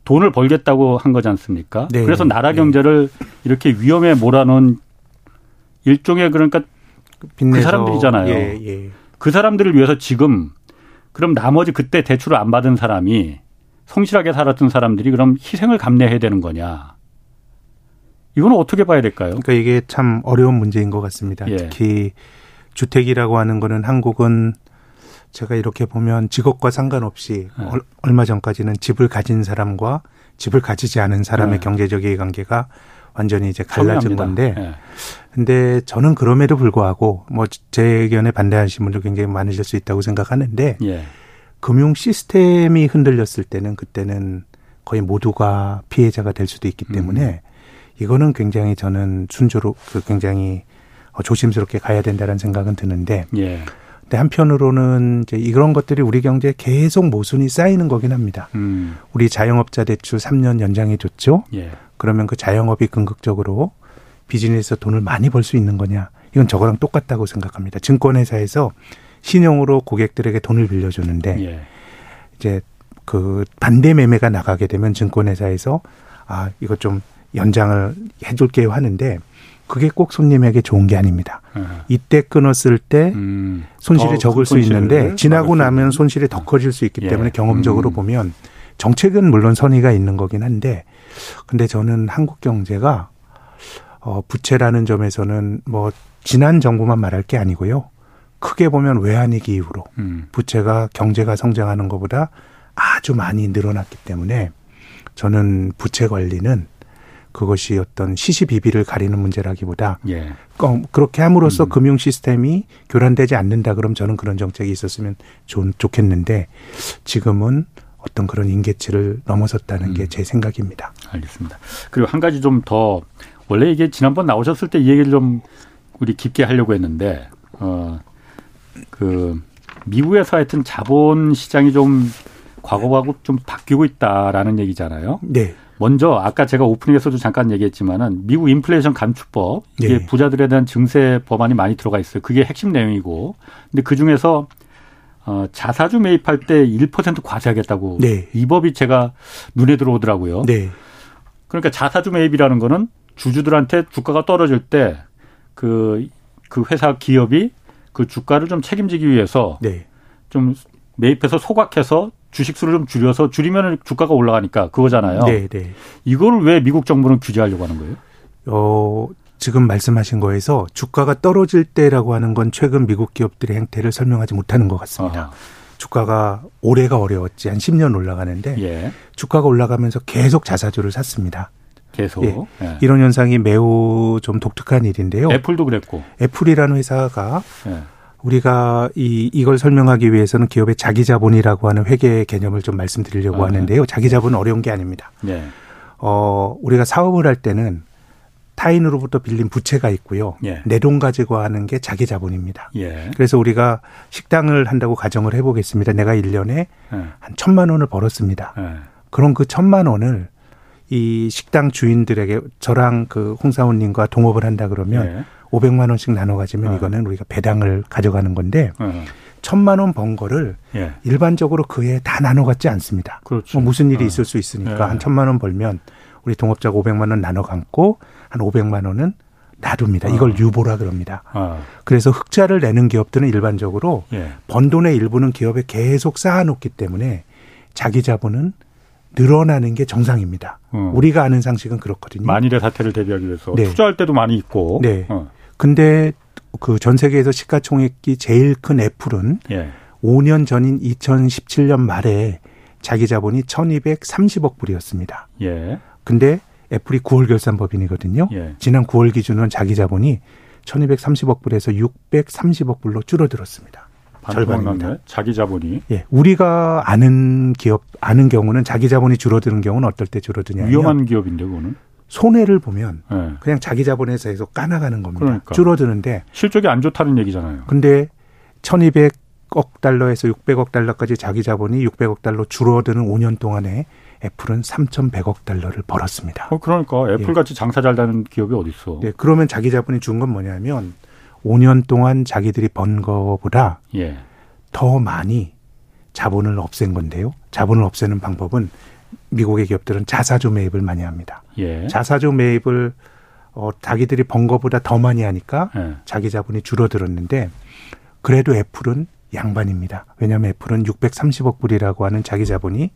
돈을 벌겠다고 한 거지 않습니까? 네. 그래서 나라 네. 경제를 네. 이렇게 위험에 몰아넣은 일종의 그러니까 그 사람들이잖아요. 예, 예. 그 사람들을 위해서 지금 그럼 나머지 그때 대출을 안 받은 사람이 성실하게 살았던 사람들이 그럼 희생을 감내해야 되는 거냐? 이거는 어떻게 봐야 될까요? 그러니까 이게 참 어려운 문제인 것 같습니다. 예. 특히 주택이라고 하는 거는 한국은 제가 이렇게 보면 직업과 상관없이 네. 얼마 전까지는 집을 가진 사람과 집을 가지지 않은 사람의 네. 경제적 이해관계가 완전히 이제 갈라진 건데. 네. 근데 저는 그럼에도 불구하고 뭐 제 의견에 반대하시는 분들 굉장히 많으실 수 있다고 생각하는데 예. 금융 시스템이 흔들렸을 때는 그때는 거의 모두가 피해자가 될 수도 있기 때문에 음. 이거는 굉장히 저는 순조로 그 굉장히 조심스럽게 가야 된다는 생각은 드는데 예. 근데 한편으로는 이제 이런 것들이 우리 경제에 계속 모순이 쌓이는 거긴 합니다. 음. 우리 자영업자 대출 3년 연장해 줬죠. 예. 그러면 그 자영업이 긍극적으로 비즈니스에서 돈을 많이 벌 수 있는 거냐? 이건 저거랑 똑같다고 생각합니다. 증권회사에서 신용으로 고객들에게 돈을 빌려주는데 예. 이제 그 반대 매매가 나가게 되면 증권회사에서 아 이거 좀 연장을 해줄게요 하는데 그게 꼭 손님에게 좋은 게 아닙니다. 네. 이때 끊었을 때 음, 손실이 적을 수 있는데 지나고 나면 손실이 더 커질 수 있기 예. 때문에 경험적으로 음. 보면 정책은 물론 선의가 있는 거긴 한데 근데 저는 한국 경제가 어 부채라는 점에서는 뭐 지난 정부만 말할 게 아니고요. 크게 보면 외환위기 이후로 음. 부채가 경제가 성장하는 것보다 아주 많이 늘어났기 때문에 저는 부채 관리는 그것이 어떤 시시비비를 가리는 문제라기보다 예. 그렇게 함으로써 음. 금융 시스템이 교란되지 않는다 그럼 저는 그런 정책이 있었으면 좋, 좋겠는데 지금은 어떤 그런 인계치를 넘어섰다는 음. 게제 생각입니다. 알겠습니다. 그리고 한 가지 좀 더 원래 이게 지난번 나오셨을 때 이 얘기를 좀 우리 깊게 하려고 했는데 어그 미국에서 하여튼 자본 시장이 좀 과거하고 좀 바뀌고 있다라는 얘기잖아요. 네. 먼저 아까 제가 오프닝에서도 잠깐 얘기했지만은 미국 인플레이션 감축법 이게 네. 부자들에 대한 증세 법안이 많이 들어가 있어요. 그게 핵심 내용이고 근데 그 중에서 어, 자사주 매입할 때 1% 과세하겠다고 네. 이 법이 제가 눈에 들어오더라고요. 네. 그러니까 자사주 매입이라는 거는 주주들한테 주가가 떨어질 때 그그 그 회사 기업이 그 주가를 좀 책임지기 위해서 네. 좀 매입해서 소각해서 주식 수를 좀 줄여서 줄이면 주가가 올라가니까 그거잖아요. 네, 네. 이걸 왜 미국 정부는 규제하려고 하는 거예요? 어, 지금 말씀하신 거에서 주가가 떨어질 때라고 하는 건 최근 미국 기업들의 행태를 설명하지 못하는 것 같습니다. 아하. 주가가 올해가 어려웠지 한 10년 올라가는데 예. 주가가 올라가면서 계속 자사주를 샀습니다. 계속 예. 예. 이런 현상이 매우 좀 독특한 일인데요. 애플도 그랬고 애플이라는 회사가 예. 우리가 이 이걸 설명하기 위해서는 기업의 자기 자본이라고 하는 회계 개념을 좀 말씀드리려고 아, 네. 하는데요. 자기 자본은 어려운 게 아닙니다. 네. 어, 우리가 사업을 할 때는 타인으로부터 빌린 부채가 있고요. 예. 내돈 가지고 하는 게 자기 자본입니다. 예. 그래서 우리가 식당을 한다고 가정을 해보겠습니다. 내가 1년에 예. 한 천만 원을 벌었습니다. 예. 그럼 그 천만 원을 이 식당 주인들에게 저랑 그 홍사원님과 동업을 한다 그러면 예. 500만 원씩 나눠 가지면 어. 이거는 우리가 배당을 가져가는 건데 어. 천만 원 번 거를 예. 일반적으로 그에 다 나눠 갖지 않습니다. 그렇죠. 뭐 무슨 일이 어. 있을 수 있으니까 예. 한 천만 원 벌면 우리 동업자가 500만 원 나눠 갖고 한 500만 원은 놔둡니다. 이걸 어. 유보라 그럽니다. 어. 그래서 흑자를 내는 기업들은 일반적으로 예. 번 돈의 일부는 기업에 계속 쌓아놓기 때문에 자기 자본은 늘어나는 게 정상입니다. 어. 우리가 아는 상식은 그렇거든요. 만일의 사태를 대비하기 위해서 네. 투자할 때도 많이 있고. 네. 어. 근데 그 전 세계에서 시가총액이 제일 큰 애플은 예. 5년 전인 2017년 말에 자기 자본이 1230억 불이었습니다. 예. 근데 애플이 9월 결산 법인이거든요. 예. 지난 9월 기준은 자기 자본이 1230억 불에서 630억 불로 줄어들었습니다. 절반입니다. 자기 자본이. 예. 우리가 아는 기업 아는 경우는 자기 자본이 줄어드는 경우는 어떨 때 줄어드냐면 위험한 기업인데 그거는 손해를 보면 네. 그냥 자기 자본에서 계속 까나가는 겁니다. 그러니까. 줄어드는데 실적이 안 좋다는 얘기잖아요. 근데 1200억 달러에서 600억 달러까지 자기 자본이 600억 달러 줄어드는 5년 동안에 애플은 3,100억 달러를 벌었습니다. 어, 그러니까 애플 같이 예. 장사 잘 되는 기업이 어디 있어? 네, 그러면 자기 자본이 준 건 뭐냐면 5년 동안 자기들이 번 거보다 예. 더 많이 자본을 없앤 건데요. 자본을 없애는 방법은 미국의 기업들은 자사주 매입을 많이 합니다. 예. 자사주 매입을 어, 자기들이 번 거보다 더 많이 하니까 예. 자기 자본이 줄어들었는데 그래도 애플은 양반입니다. 왜냐하면 애플은 630억 불이라고 하는 자기 자본이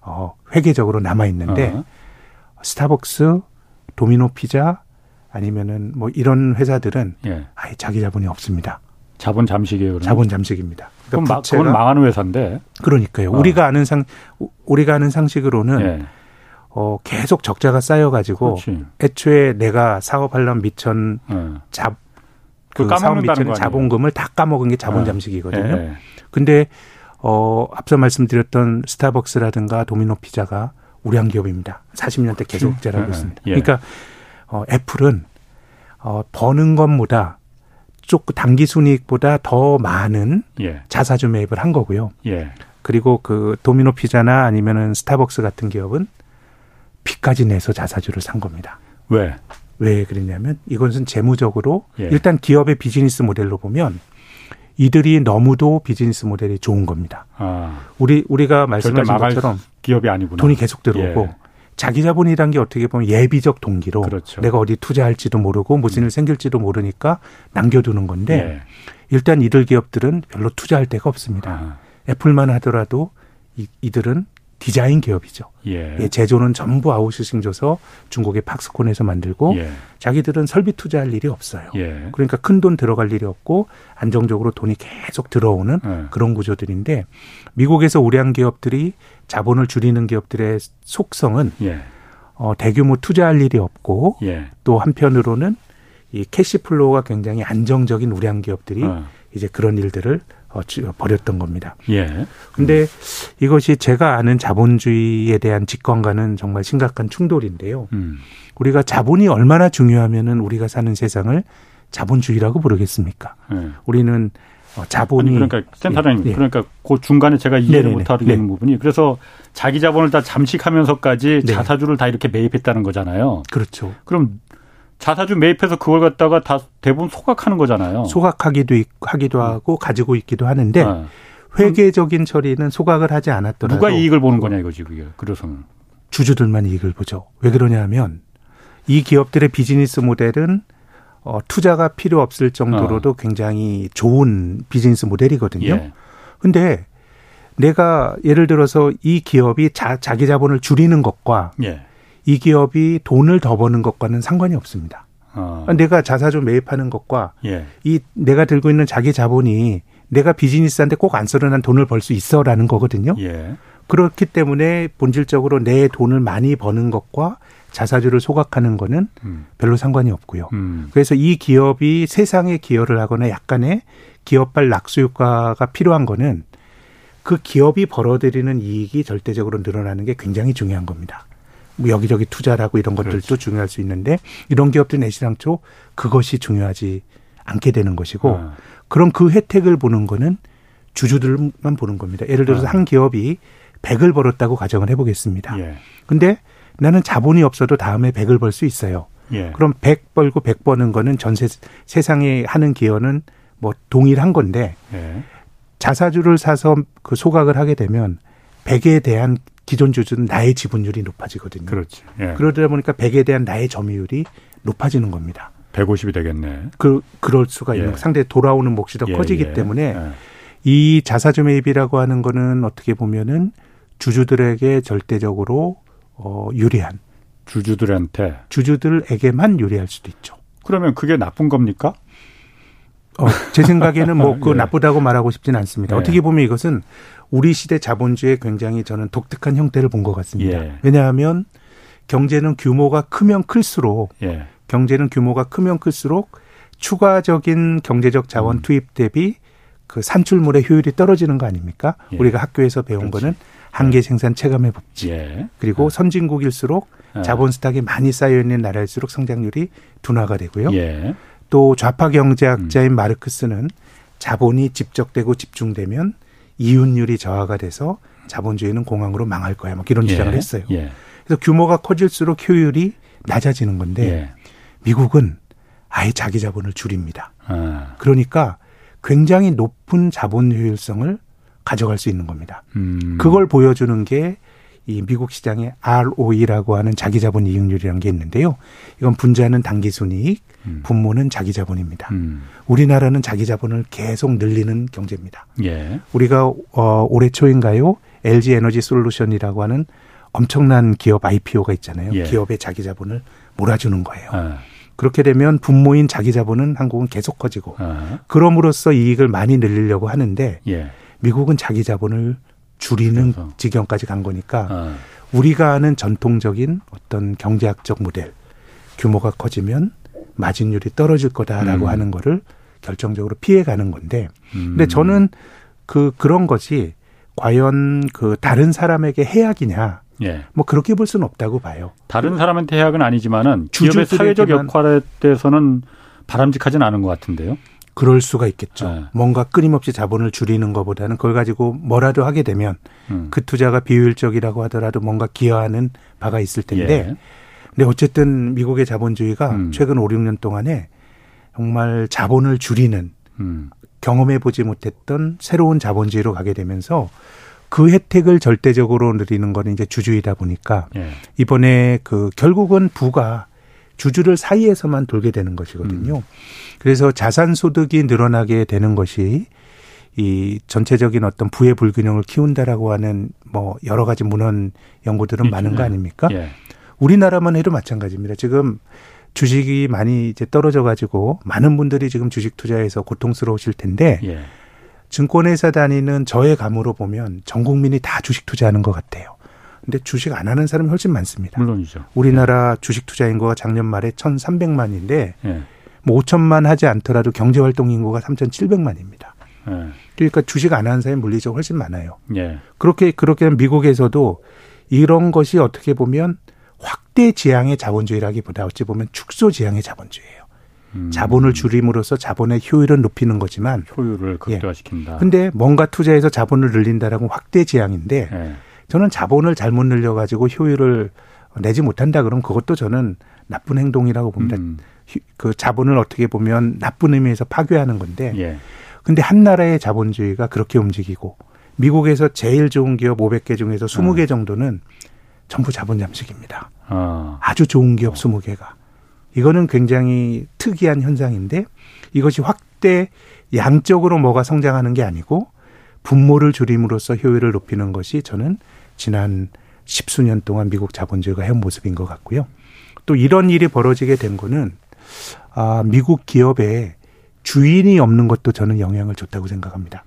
어, 회계적으로 남아 있는데 어. 스타벅스, 도미노 피자, 아니면은 뭐 이런 회사들은 예. 아예 자기 자본이 없습니다. 자본 잠식이에요. 그러면? 자본 잠식입니다. 그럼 그러니까 그건 망하는 회사인데. 그러니까요. 어. 우리가 아는 상 우리가 아는 상식으로는 예. 어 계속 적자가 쌓여가지고 그렇지. 애초에 내가 사업하려면 미천 예. 잡. 그, 그 사업 미천 자본금을 다 까먹은 게 자본 예. 잠식이거든요. 예. 근데 어 앞서 말씀드렸던 스타벅스라든가 도미노 피자가 우량 기업입니다. 40년대 계속 자라고 예. 있습니다. 예. 그러니까 어, 애플은 어, 버는 것보다 쪽 단기 순이익보다 더 많은 예. 자사주 매입을 한 거고요. 예. 그리고 그 도미노 피자나 아니면은 스타벅스 같은 기업은 빚까지 내서 자사주를 산 겁니다. 왜? 왜 그랬냐면 이것은 재무적으로 예. 일단 기업의 비즈니스 모델로 보면 이들이 너무도 비즈니스 모델이 좋은 겁니다. 아. 우리 우리가 말씀하신 것처럼 기업이 아니구나. 돈이 계속 들어오고 예. 자기 자본이란 게 어떻게 보면 예비적 동기로 그렇죠. 내가 어디 투자할지도 모르고 무슨 일 생길지도 모르니까 남겨두는 건데 예. 일단 이들 기업들은 별로 투자할 데가 없습니다. 아. 애플만 하더라도 이, 이들은 디자인 기업이죠. 예. 예, 제조는 전부 아웃소싱 줘서 중국의 팍스콘에서 만들고 예. 자기들은 설비 투자할 일이 없어요. 예. 그러니까 큰 돈 들어갈 일이 없고 안정적으로 돈이 계속 들어오는 예. 그런 구조들인데 미국에서 우량 기업들이 자본을 줄이는 기업들의 속성은 예. 어, 대규모 투자할 일이 없고 예. 또 한편으로는 이 cash flow가 굉장히 안정적인 우량 기업들이 어. 이제 그런 일들을 어, 버렸던 겁니다. 예. 근데 음. 이것이 제가 아는 자본주의에 대한 직관과는 정말 심각한 충돌인데요. 음. 우리가 자본이 얼마나 중요하면은 우리가 사는 세상을 자본주의라고 부르겠습니까? 예. 우리는 어, 자본이 아니, 그러니까 센터장님 예, 예. 그러니까 그 중간에 제가 이해를 못하는 네. 부분이 그래서 자기 자본을 다 잠식하면서까지 네. 자사주를 다 이렇게 매입했다는 거잖아요. 그렇죠. 그럼 자사주 매입해서 그걸 갖다가 다 대부분 소각하는 거잖아요. 소각하기도 하기도 하고 가지고 있기도 하는데 네. 회계적인 처리는 소각을 하지 않았더라도 누가 이익을 보는 거냐 이거지 그게. 그래서는 주주들만 이익을 보죠. 왜 그러냐면 이 기업들의 비즈니스 모델은 어, 투자가 필요 없을 정도로도 어. 굉장히 좋은 비즈니스 모델이거든요. 예. 근데 내가 예를 들어서 이 기업이 자, 자기 자본을 줄이는 것과 예. 이 기업이 돈을 더 버는 것과는 상관이 없습니다. 어. 내가 자사주 매입하는 것과 예. 이 내가 들고 있는 자기 자본이 내가 비즈니스한테 꼭안 써도 난 돈을 벌 수 있어라는 거거든요. 예. 그렇기 때문에 본질적으로 내 돈을 많이 버는 것과 자사주를 소각하는 거는 음. 별로 상관이 없고요. 음. 그래서 이 기업이 세상에 기여를 하거나 약간의 기업발 낙수 효과가 필요한 거는 그 기업이 벌어들이는 이익이 절대적으로 늘어나는 게 굉장히 중요한 겁니다. 뭐 여기저기 투자라고 이런 것들도 그렇지. 중요할 수 있는데 이런 기업들 내시당초 그것이 중요하지 않게 되는 것이고 아. 그럼 그 혜택을 보는 거는 주주들만 보는 겁니다. 예를 들어서 아. 한 기업이 100을 벌었다고 가정을 해보겠습니다. 예. 근데 나는 자본이 없어도 다음에 100을 벌 수 있어요. 예. 그럼 100 벌고 100 버는 거는 전 세, 세상에 하는 기여는 뭐 동일한 건데 예. 자사주를 사서 그 소각을 하게 되면 100에 대한 기존 주주는 나의 지분율이 높아지거든요. 그렇지. 예. 그러다 보니까 100에 대한 나의 점유율이 높아지는 겁니다. 150이 되겠네. 그 그럴 수가 있는 예. 상대 돌아오는 몫이 더 예, 커지기 예. 때문에 예. 이 자사주 매입이라고 하는 거는 어떻게 보면은 주주들에게 절대적으로 어 유리한 주주들한테 주주들에게만 유리할 수도 있죠. 그러면 그게 나쁜 겁니까? 어, 제 생각에는 뭐, 그 예. 나쁘다고 말하고 싶지는 않습니다. 예. 어떻게 보면 이것은 우리 시대 자본주의 굉장히 저는 독특한 형태를 본 것 같습니다. 예. 왜냐하면 경제는 규모가 크면 클수록, 예. 경제는 규모가 크면 클수록 추가적인 경제적 자원 음. 투입 대비 그 산출물의 효율이 떨어지는 거 아닙니까? 예. 우리가 학교에서 배운 그렇지. 거는 한계 예. 생산 체감의 법칙. 그리고 선진국일수록 자본 스탁이 많이 쌓여 있는 나라일수록 성장률이 둔화가 되고요. 또 좌파 경제학자인 음. 마르크스는 자본이 집적되고 집중되면 이윤율이 저하가 돼서 자본주의는 공황으로 망할 거야. 뭐 이런 예. 주장을 했어요. 예. 그래서 규모가 커질수록 효율이 낮아지는 건데 예. 미국은 아예 자기 자본을 줄입니다. 아. 그러니까 굉장히 높은 자본 효율성을 가져갈 수 있는 겁니다. 음. 그걸 보여주는 게 이 미국 시장의 ROE라고 하는 자기자본 이익률이라는 게 있는데요. 이건 분자는 당기순이익, 음. 분모는 자기자본입니다. 음. 우리나라는 자기자본을 계속 늘리는 경제입니다. 예. 우리가 어, 올해 초인가요? LG 에너지 솔루션이라고 하는 엄청난 기업 IPO가 있잖아요. 예. 기업의 자기자본을 몰아주는 거예요. 아. 그렇게 되면 분모인 자기자본은 한국은 계속 커지고 아. 그럼으로써 이익을 많이 늘리려고 하는데 예. 미국은 자기자본을 줄이는 그래서. 지경까지 간 거니까 아. 우리가 아는 전통적인 어떤 경제학적 모델 규모가 커지면 마진율이 떨어질 거다라고 음. 하는 거를 결정적으로 피해 가는 건데 음. 근데 저는 그 그런 것이 과연 그 다른 사람에게 해악이냐 예. 뭐 그렇게 볼 수는 없다고 봐요. 다른 사람한테 해악은 아니지만은 기업의 사회적 역할에 대해서는 바람직하진 않은 것 같은데요. 그럴 수가 있겠죠. 네. 뭔가 끊임없이 자본을 줄이는 것보다는 그걸 가지고 뭐라도 하게 되면 음. 그 투자가 비효율적이라고 하더라도 뭔가 기여하는 바가 있을 텐데. 예. 근데 어쨌든 미국의 자본주의가 음. 최근 5, 6년 동안에 정말 자본을 줄이는 음. 경험해 보지 못했던 새로운 자본주의로 가게 되면서 그 혜택을 절대적으로 누리는 거는 이제 주주이다 보니까 예. 이번에 그 결국은 부가 주주를 사이에서만 돌게 되는 것이거든요. 음. 그래서 자산 소득이 늘어나게 되는 것이 이 전체적인 어떤 부의 불균형을 키운다라고 하는 뭐 여러 가지 문헌 연구들은 많은 거 아닙니까? 예. 우리나라만 해도 마찬가지입니다. 지금 주식이 많이 이제 떨어져 가지고 많은 분들이 지금 주식 투자해서 고통스러우실 텐데 예. 증권회사 다니는 저의 감으로 보면 전 국민이 다 주식 투자하는 것 같아요. 근데 주식 안 하는 사람이 훨씬 많습니다. 물론이죠. 우리나라 주식 투자 인구가 작년 말에 1,300만인데 예. 뭐 5천만 하지 않더라도 경제 활동 인구가 3,700만입니다. 예. 그러니까 주식 안 하는 사람이 물리적으로 훨씬 많아요. 예. 그렇게 그렇게 미국에서도 이런 것이 어떻게 보면 확대 지향의 자본주의라기보다 어찌 보면 축소 지향의 자본주의예요. 음. 자본을 줄임으로써 자본의 효율을 높이는 거지만 효율을 극대화시킨다. 예. 근데 뭔가 투자해서 자본을 늘린다라고 확대 지향인데 예. 저는 자본을 잘못 늘려 가지고 효율을 내지 못한다 그러면 그것도 저는 나쁜 행동이라고 봅니다. 음. 그 자본을 어떻게 보면 나쁜 의미에서 파괴하는 건데. 예. 근데 한 나라의 자본주의가 그렇게 움직이고 미국에서 제일 좋은 기업 500개 중에서 20개 어. 정도는 전부 자본 잠식입니다. 어. 아주 좋은 기업 어. 20개가. 이거는 굉장히 특이한 현상인데 이것이 확대 양적으로 뭐가 성장하는 게 아니고 분모를 줄임으로써 효율을 높이는 것이 저는 지난 십수년 동안 미국 자본주의가 해온 모습인 것 같고요. 또 이런 일이 벌어지게 된 거는 아, 미국 기업에 주인이 없는 것도 저는 영향을 줬다고 생각합니다.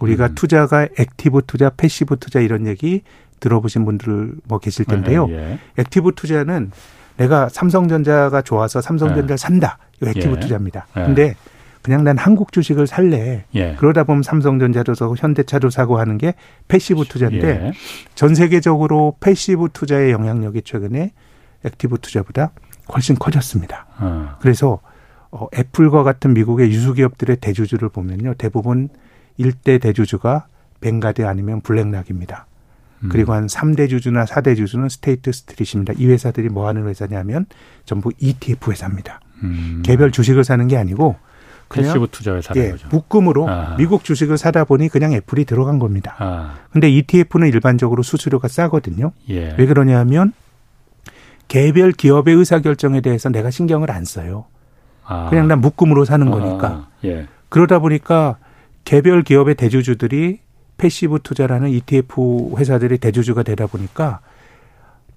우리가 음. 투자가 active 투자, passive 투자 이런 얘기 들어보신 분들 뭐 계실 텐데요. 예, 예. active 투자는 내가 삼성전자가 좋아서 삼성전자를 예. 산다. 이거 active 예. 투자입니다. 예. 근데 그냥 난 한국 주식을 살래. 예. 그러다 보면 삼성전자도 사고 현대차도 사고 하는 게 passive 투자인데 전 세계적으로 passive 투자의 영향력이 최근에 active 투자보다 훨씬 커졌습니다. 어. 그래서 어, 애플과 같은 미국의 유수기업들의 대주주를 보면요. 대부분 일대 대주주가 뱅가드 아니면 블랙락입니다. 음. 그리고 한 3대 주주나 4대 주주는 스테이트 스트릿입니다. 이 회사들이 뭐 하는 회사냐면 전부 ETF 회사입니다. 음. 개별 주식을 사는 게 아니고 passive 투자 회사는 예, 거죠. 묶음으로 아. 미국 주식을 사다 보니 그냥 애플이 들어간 겁니다. 아. 근데 ETF는 일반적으로 수수료가 싸거든요. 예. 왜 그러냐면 개별 기업의 의사 결정에 대해서 내가 신경을 안 써요. 아. 그냥 난 묶음으로 사는 거니까. 예. 그러다 보니까 개별 기업의 대주주들이 passive 투자라는 ETF 회사들이 대주주가 되다 보니까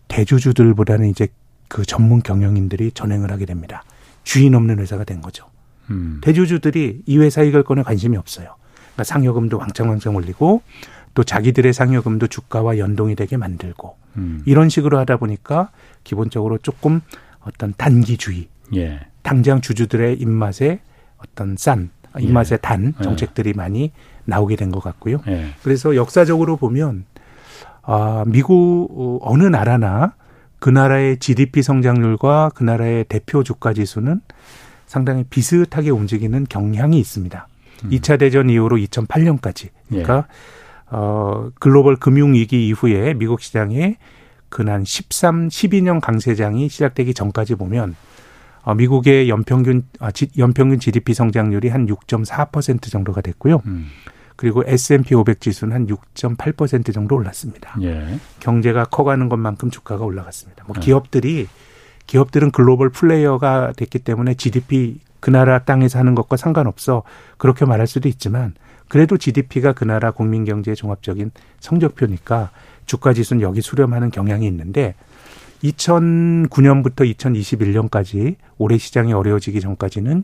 대주주들보다는 이제 그 전문 경영인들이 전행을 하게 됩니다. 주인 없는 회사가 된 거죠. 음. 대주주들이 이 회사 이걸거에 관심이 없어요. 그러니까 상여금도 왕창왕창 올리고 또 자기들의 상여금도 주가와 연동이 되게 만들고 음. 이런 식으로 하다 보니까 기본적으로 조금 어떤 단기주의, 예. 당장 주주들의 입맛에 어떤 싼 입맛에 예. 단 예. 정책들이 예. 많이 나오게 된 것 같고요. 예. 그래서 역사적으로 보면 아 미국 어, 어느 나라나 그 나라의 GDP 성장률과 그 나라의 대표 주가 지수는 상당히 비슷하게 움직이는 경향이 있습니다. 음. 2차 대전 이후로 2008년까지. 그러니까 예. 어 글로벌 금융 위기 이후에 미국 시장에 근한 13, 12년 강세장이 시작되기 전까지 보면 어, 미국의 연평균 아, 지, 연평균 GDP 성장률이 한 6.4% 정도가 됐고요. 음. 그리고 S&P 500 지수는 한6.8% 정도 올랐습니다. 예. 경제가 커가는 것만큼 주가가 올라갔습니다. 뭐 예. 기업들이 기업들은 글로벌 플레이어가 됐기 때문에 GDP 그 나라 땅에서 하는 것과 상관없어 그렇게 말할 수도 있지만 그래도 GDP가 그 나라 국민 경제의 종합적인 성적표니까 주가 지수는 여기 수렴하는 경향이 있는데 2009년부터 2021년까지 올해 시장이 어려워지기 전까지는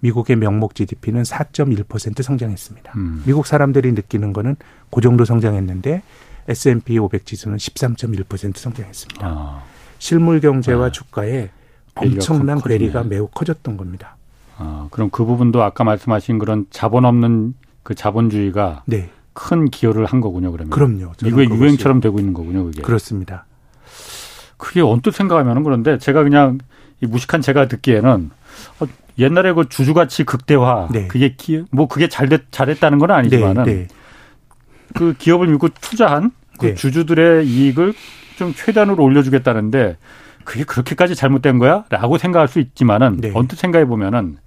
미국의 명목 GDP는 4.1% 성장했습니다. 음. 미국 사람들이 느끼는 거는 그 정도 성장했는데 S&P 500 지수는 13.1% 성장했습니다. 아. 실물 경제와 아. 주가에 엄청난 괴리가 매우 커졌던 겁니다. 아, 그럼 그 부분도 아까 말씀하신 그런 자본 없는 그 자본주의가 네. 큰 기여를 한 거군요, 그러면. 그럼요. 미국의 유행처럼 되고 있는 거군요, 그게. 그렇습니다. 그게 언뜻 생각하면은 그런데 제가 그냥 이 무식한 제가 듣기에는 어, 옛날에 그 주주가치 극대화 네. 그게 기, 뭐 그게 잘됐 잘했다는 건 아니지만은 네, 네. 그 기업을 믿고 투자한 그 네. 주주들의 이익을 좀 최단으로 올려주겠다는데 그게 그렇게까지 잘못된 거야?라고 생각할 수 있지만은 네. 언뜻 생각해 보면은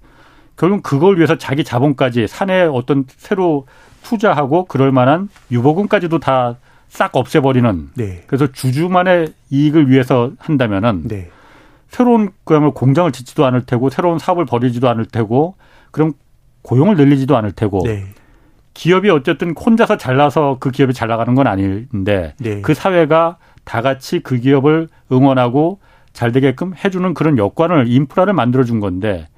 결국 그걸 위해서 자기 자본까지 산에 어떤 새로 투자하고 그럴 만한 유보금까지도 다 싹 없애버리는. 네. 그래서 주주만의 이익을 위해서 한다면은 네. 새로운 그야말로 공장을 짓지도 않을 테고 새로운 사업을 벌이지도 않을 테고 그럼 고용을 늘리지도 않을 테고 네. 기업이 어쨌든 혼자서 잘나서 그 기업이 잘 나가는 건 아닌데 네. 그 사회가 다 같이 그 기업을 응원하고 잘 되게끔 해주는 그런 여건을 인프라를 만들어준 건데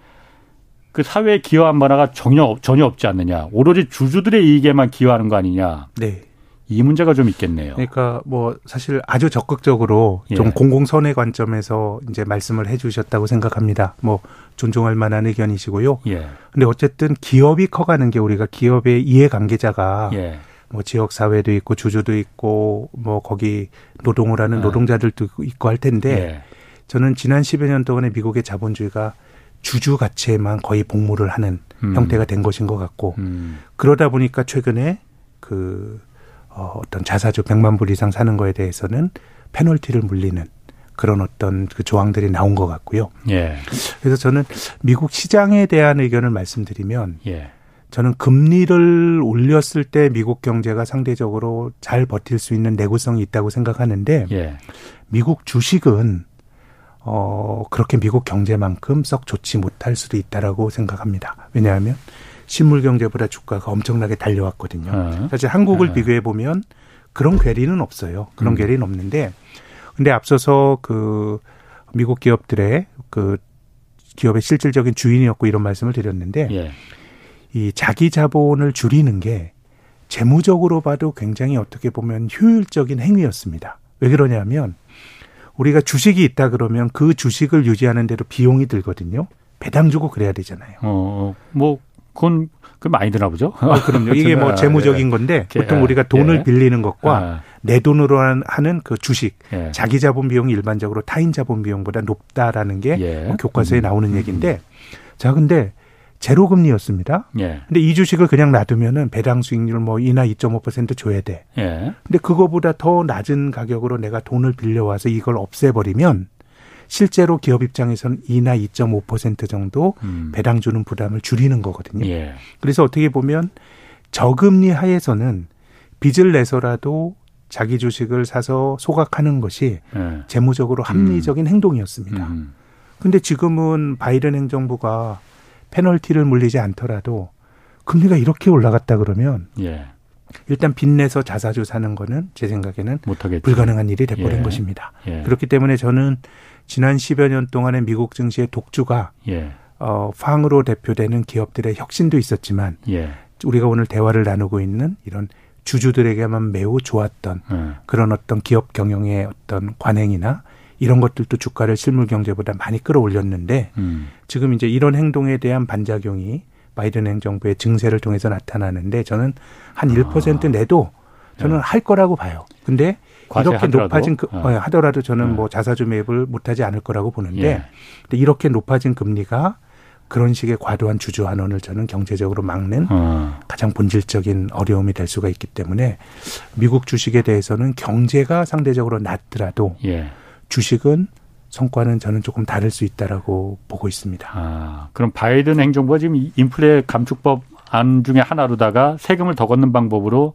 그 사회에 기여한 바라가 전혀 전혀 없지 않느냐. 오로지 주주들의 이익에만 기여하는 거 아니냐. 네. 이 문제가 좀 있겠네요. 그러니까 뭐 사실 아주 적극적으로 예. 좀 공공선의 관점에서 이제 말씀을 해 주셨다고 생각합니다. 뭐 존중할 만한 의견이시고요. 예. 근데 어쨌든 기업이 커가는 게 우리가 기업의 이해관계자가 예. 뭐 지역 사회도 있고 주주도 있고 뭐 거기 노동을 하는 예. 노동자들도 있고 할 텐데 예. 저는 지난 10여 년 동안의 미국의 자본주의가 주주 가치에만 거의 복무를 하는 음. 형태가 된 것인 것 같고 음. 그러다 보니까 최근에 그 어, 어떤 자사주 100만 불 이상 사는 거에 대해서는 페널티를 물리는 그런 어떤 그 조항들이 나온 것 같고요. 예. 그래서 저는 미국 시장에 대한 의견을 말씀드리면 예. 저는 금리를 올렸을 때 미국 경제가 상대적으로 잘 버틸 수 있는 내구성이 있다고 생각하는데 예. 미국 주식은 어, 그렇게 미국 경제만큼 썩 좋지 못할 수도 있다라고 생각합니다. 왜냐하면 실물 경제보다 주가가 엄청나게 달려왔거든요. 어. 사실 한국을 어. 비교해 보면 그런 괴리는 없어요. 그런 음. 괴리는 없는데 근데 앞서서 그 미국 기업들의 그 기업의 실질적인 주인이었고 이런 말씀을 드렸는데 예. 이 자기 자본을 줄이는 게 재무적으로 봐도 굉장히 어떻게 보면 효율적인 행위였습니다. 왜 그러냐면 우리가 주식이 있다 그러면 그 주식을 유지하는 대로 비용이 들거든요. 배당 주고 그래야 되잖아요. 어, 뭐 그건 그 많이 드나 보죠. 어, 그럼요. 이게 뭐 재무적인 건데 보통 우리가 돈을 예. 빌리는 것과 아. 내 돈으로 하는 그 주식, 예. 자기 자본 비용이 일반적으로 타인 자본 비용보다 높다라는 게 예. 뭐 교과서에 음. 나오는 음. 얘기인데 자 근데 제로 금리였습니다. 예. 근데 이 주식을 그냥 놔두면은 배당 수익률 뭐 이나 2.5% 줘야 돼. 예. 근데 그거보다 더 낮은 가격으로 내가 돈을 빌려와서 이걸 없애버리면 실제로 기업 입장에서는 2나 2.5% 정도 음. 배당 주는 부담을 줄이는 거거든요. 예. 그래서 어떻게 보면 저금리 하에서는 빚을 내서라도 자기 주식을 사서 소각하는 것이 예. 재무적으로 합리적인 음. 행동이었습니다. 음. 근데 지금은 바이든 행정부가 페널티를 물리지 않더라도 금리가 이렇게 올라갔다 그러면 예. 일단 빚내서 자사주 사는 거는 제 생각에는 못하겠죠. 불가능한 일이 돼버린 예. 것입니다. 예. 그렇기 때문에 저는 지난 10여 년 동안의 미국 증시의 독주가 예. 어, 황으로 대표되는 기업들의 혁신도 있었지만 예. 우리가 오늘 대화를 나누고 있는 이런 주주들에게만 매우 좋았던 예. 그런 어떤 기업 경영의 어떤 관행이나 이런 것들도 주가를 실물 경제보다 많이 끌어올렸는데 음. 지금 이제 이런 행동에 대한 반작용이 바이든 행정부의 증세를 통해서 나타나는데 저는 한 1% 아. 내도 저는 네. 할 거라고 봐요. 근데 이렇게 하더라도? 높아진 그, 어. 하더라도 저는 네. 뭐 자사주 매입을 못하지 않을 거라고 보는데 예. 근데 이렇게 높아진 금리가 그런 식의 과도한 주주 환원을 저는 경제적으로 막는 어. 가장 본질적인 어려움이 될 수가 있기 때문에 미국 주식에 대해서는 경제가 상대적으로 낮더라도 예. 주식은 성과는 저는 조금 다를 수 있다라고 보고 있습니다. 아, 그럼 바이든 행정부가 지금 인플레 감축법 안 중에 하나로다가 세금을 더 걷는 방법으로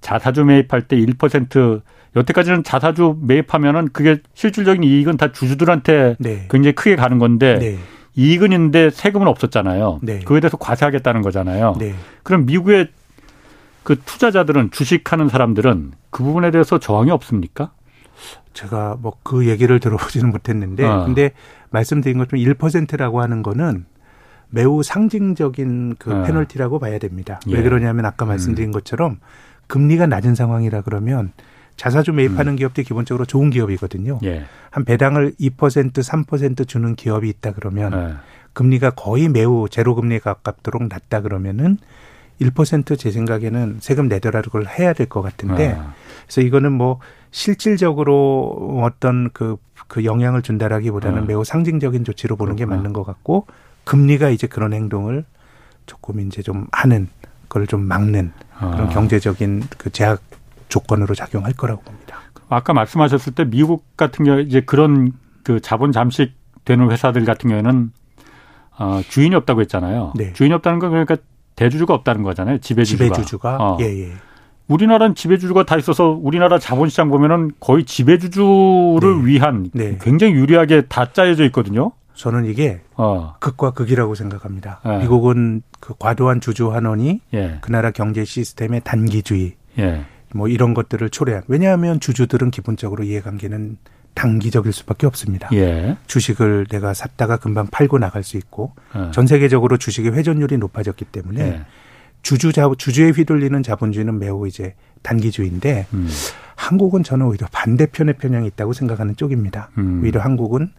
자사주 매입할 때 1% 여태까지는 자사주 매입하면은 그게 실질적인 이익은 다 주주들한테 네. 굉장히 크게 가는 건데 네. 이익은 있는데 세금은 없었잖아요. 네. 그에 대해서 과세하겠다는 거잖아요. 네. 그럼 미국의 그 투자자들은 주식하는 사람들은 그 부분에 대해서 저항이 없습니까? 제가 뭐 그 얘기를 들어보지는 못했는데 어. 근데 말씀드린 것처럼 1%라고 하는 거는 매우 상징적인 그 어. 페널티라고 봐야 됩니다. 예. 왜 그러냐면 아까 말씀드린 음. 것처럼 금리가 낮은 상황이라 그러면 자사주 매입하는 음. 기업들이 기본적으로 좋은 기업이거든요. 예. 한 배당을 2% 3% 주는 기업이 있다 그러면 예. 금리가 거의 매우 제로 금리에 가깝도록 낮다 그러면은 1%제 생각에는 세금 내더라도 그걸 해야 될 것 같은데 아. 그래서 이거는 뭐 실질적으로 어떤 그, 그 영향을 준다라기보다는 아. 매우 상징적인 조치로 보는 그렇구나. 게 맞는 것 같고 금리가 이제 그런 행동을 조금 이제 좀 하는 그걸 좀 막는 그런 아. 경제적인 그 제약 조건으로 작용할 거라고 봅니다. 아까 말씀하셨을 때 미국 같은 경우 이제 그런 그 자본 잠식 되는 회사들 같은 경우에는 어, 주인이 없다고 했잖아요. 네. 주인이 없다는 건 그러니까 대주주가 없다는 거잖아요. 지배주주가. 지배주주가. 어. 예, 예. 우리나라는 지배주주가 다 있어서 우리나라 자본시장 보면은 거의 지배주주를 네. 위한 네. 굉장히 유리하게 다 짜여져 있거든요. 저는 이게 어. 극과 극이라고 생각합니다. 예. 미국은 그 과도한 주주 환원이 예. 그 나라 경제 시스템의 단기주의 예. 뭐 이런 것들을 초래한. 왜냐하면 주주들은 기본적으로 이해관계는 단기적일 수밖에 없습니다. 예. 주식을 내가 샀다가 금방 팔고 나갈 수 있고 예. 전 세계적으로 주식의 회전율이 높아졌기 때문에 예. 주주 자 주주에 휘둘리는 자본주의는 매우 이제 단기주의인데 음. 한국은 저는 오히려 반대편의 편향이 있다고 생각하는 쪽입니다. 음. 오히려 한국은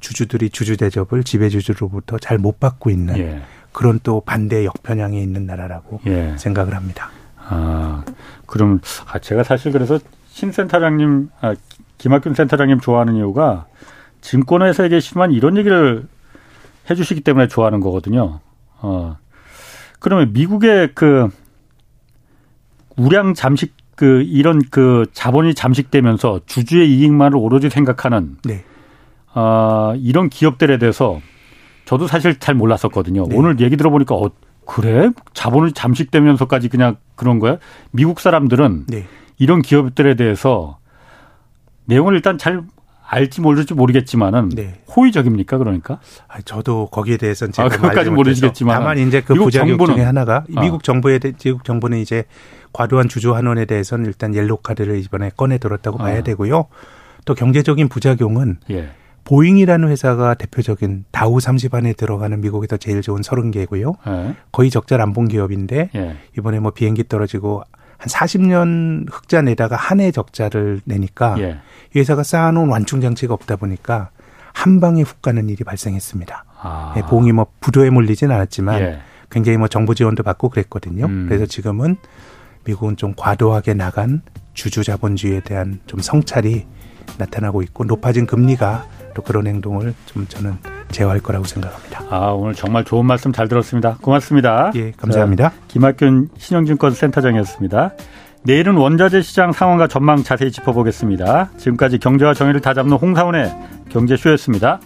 주주들이 주주 대접을 지배주주로부터 잘 못 받고 있는 예. 그런 또 반대 역편향에 있는 나라라고 예. 생각을 합니다. 아, 그럼 아, 제가 사실 그래서 신 센터장님, 아, 김학균 센터장님 좋아하는 이유가 증권회사에 계시지만 이런 얘기를 해주시기 때문에 좋아하는 거거든요. 어. 그러면 미국의 그 우량 잠식 그 이런 그 자본이 잠식되면서 주주의 이익만을 오로지 생각하는 네. 어, 이런 기업들에 대해서 저도 사실 잘 몰랐었거든요. 네. 오늘 얘기 들어보니까 어, 그래? 자본이 잠식되면서까지 그냥 그런 거야? 미국 사람들은 네. 이런 기업들에 대해서 내용을 일단 잘 알지 모를지 모르겠지만은 네. 호의적입니까 그러니까? 아, 저도 거기에 대해서는 제가 아, 그것까지 모르시겠지만 다만 이제 그 부작용 정부는, 중에 하나가 어. 미국 정부에 미국 정부는 이제 과도한 주주 환원에 대해서는 일단 옐로 카드를 이번에 꺼내 들었다고 어. 봐야 되고요. 또 경제적인 부작용은 예. 보잉이라는 회사가 대표적인 다우 30 안에 들어가는 미국에서 제일 좋은 30개고요. 예. 거의 적자 남봉 기업인데 예. 이번에 뭐 비행기 떨어지고 한 40년 흑자 내다가 한 해 적자를 내니까 예. 이 회사가 쌓아놓은 완충 장치가 없다 보니까 한 방에 훅 가는 일이 발생했습니다. 아. 예, 봉이 뭐 부도에 몰리진 않았지만 예. 굉장히 뭐 정부 지원도 받고 그랬거든요. 음. 그래서 지금은 미국은 좀 과도하게 나간 주주 자본주의에 대한 좀 성찰이 나타나고 있고 높아진 금리가 또 그런 행동을 좀 저는 제어할 거라고 생각합니다. 아 오늘 정말 좋은 말씀 잘 들었습니다. 고맙습니다. 예, 감사합니다. 김학균 신영증권 센터장이었습니다. 내일은 원자재 시장 상황과 전망 자세히 짚어보겠습니다. 지금까지 경제와 정의를 다잡는 홍사원의 경제쇼였습니다.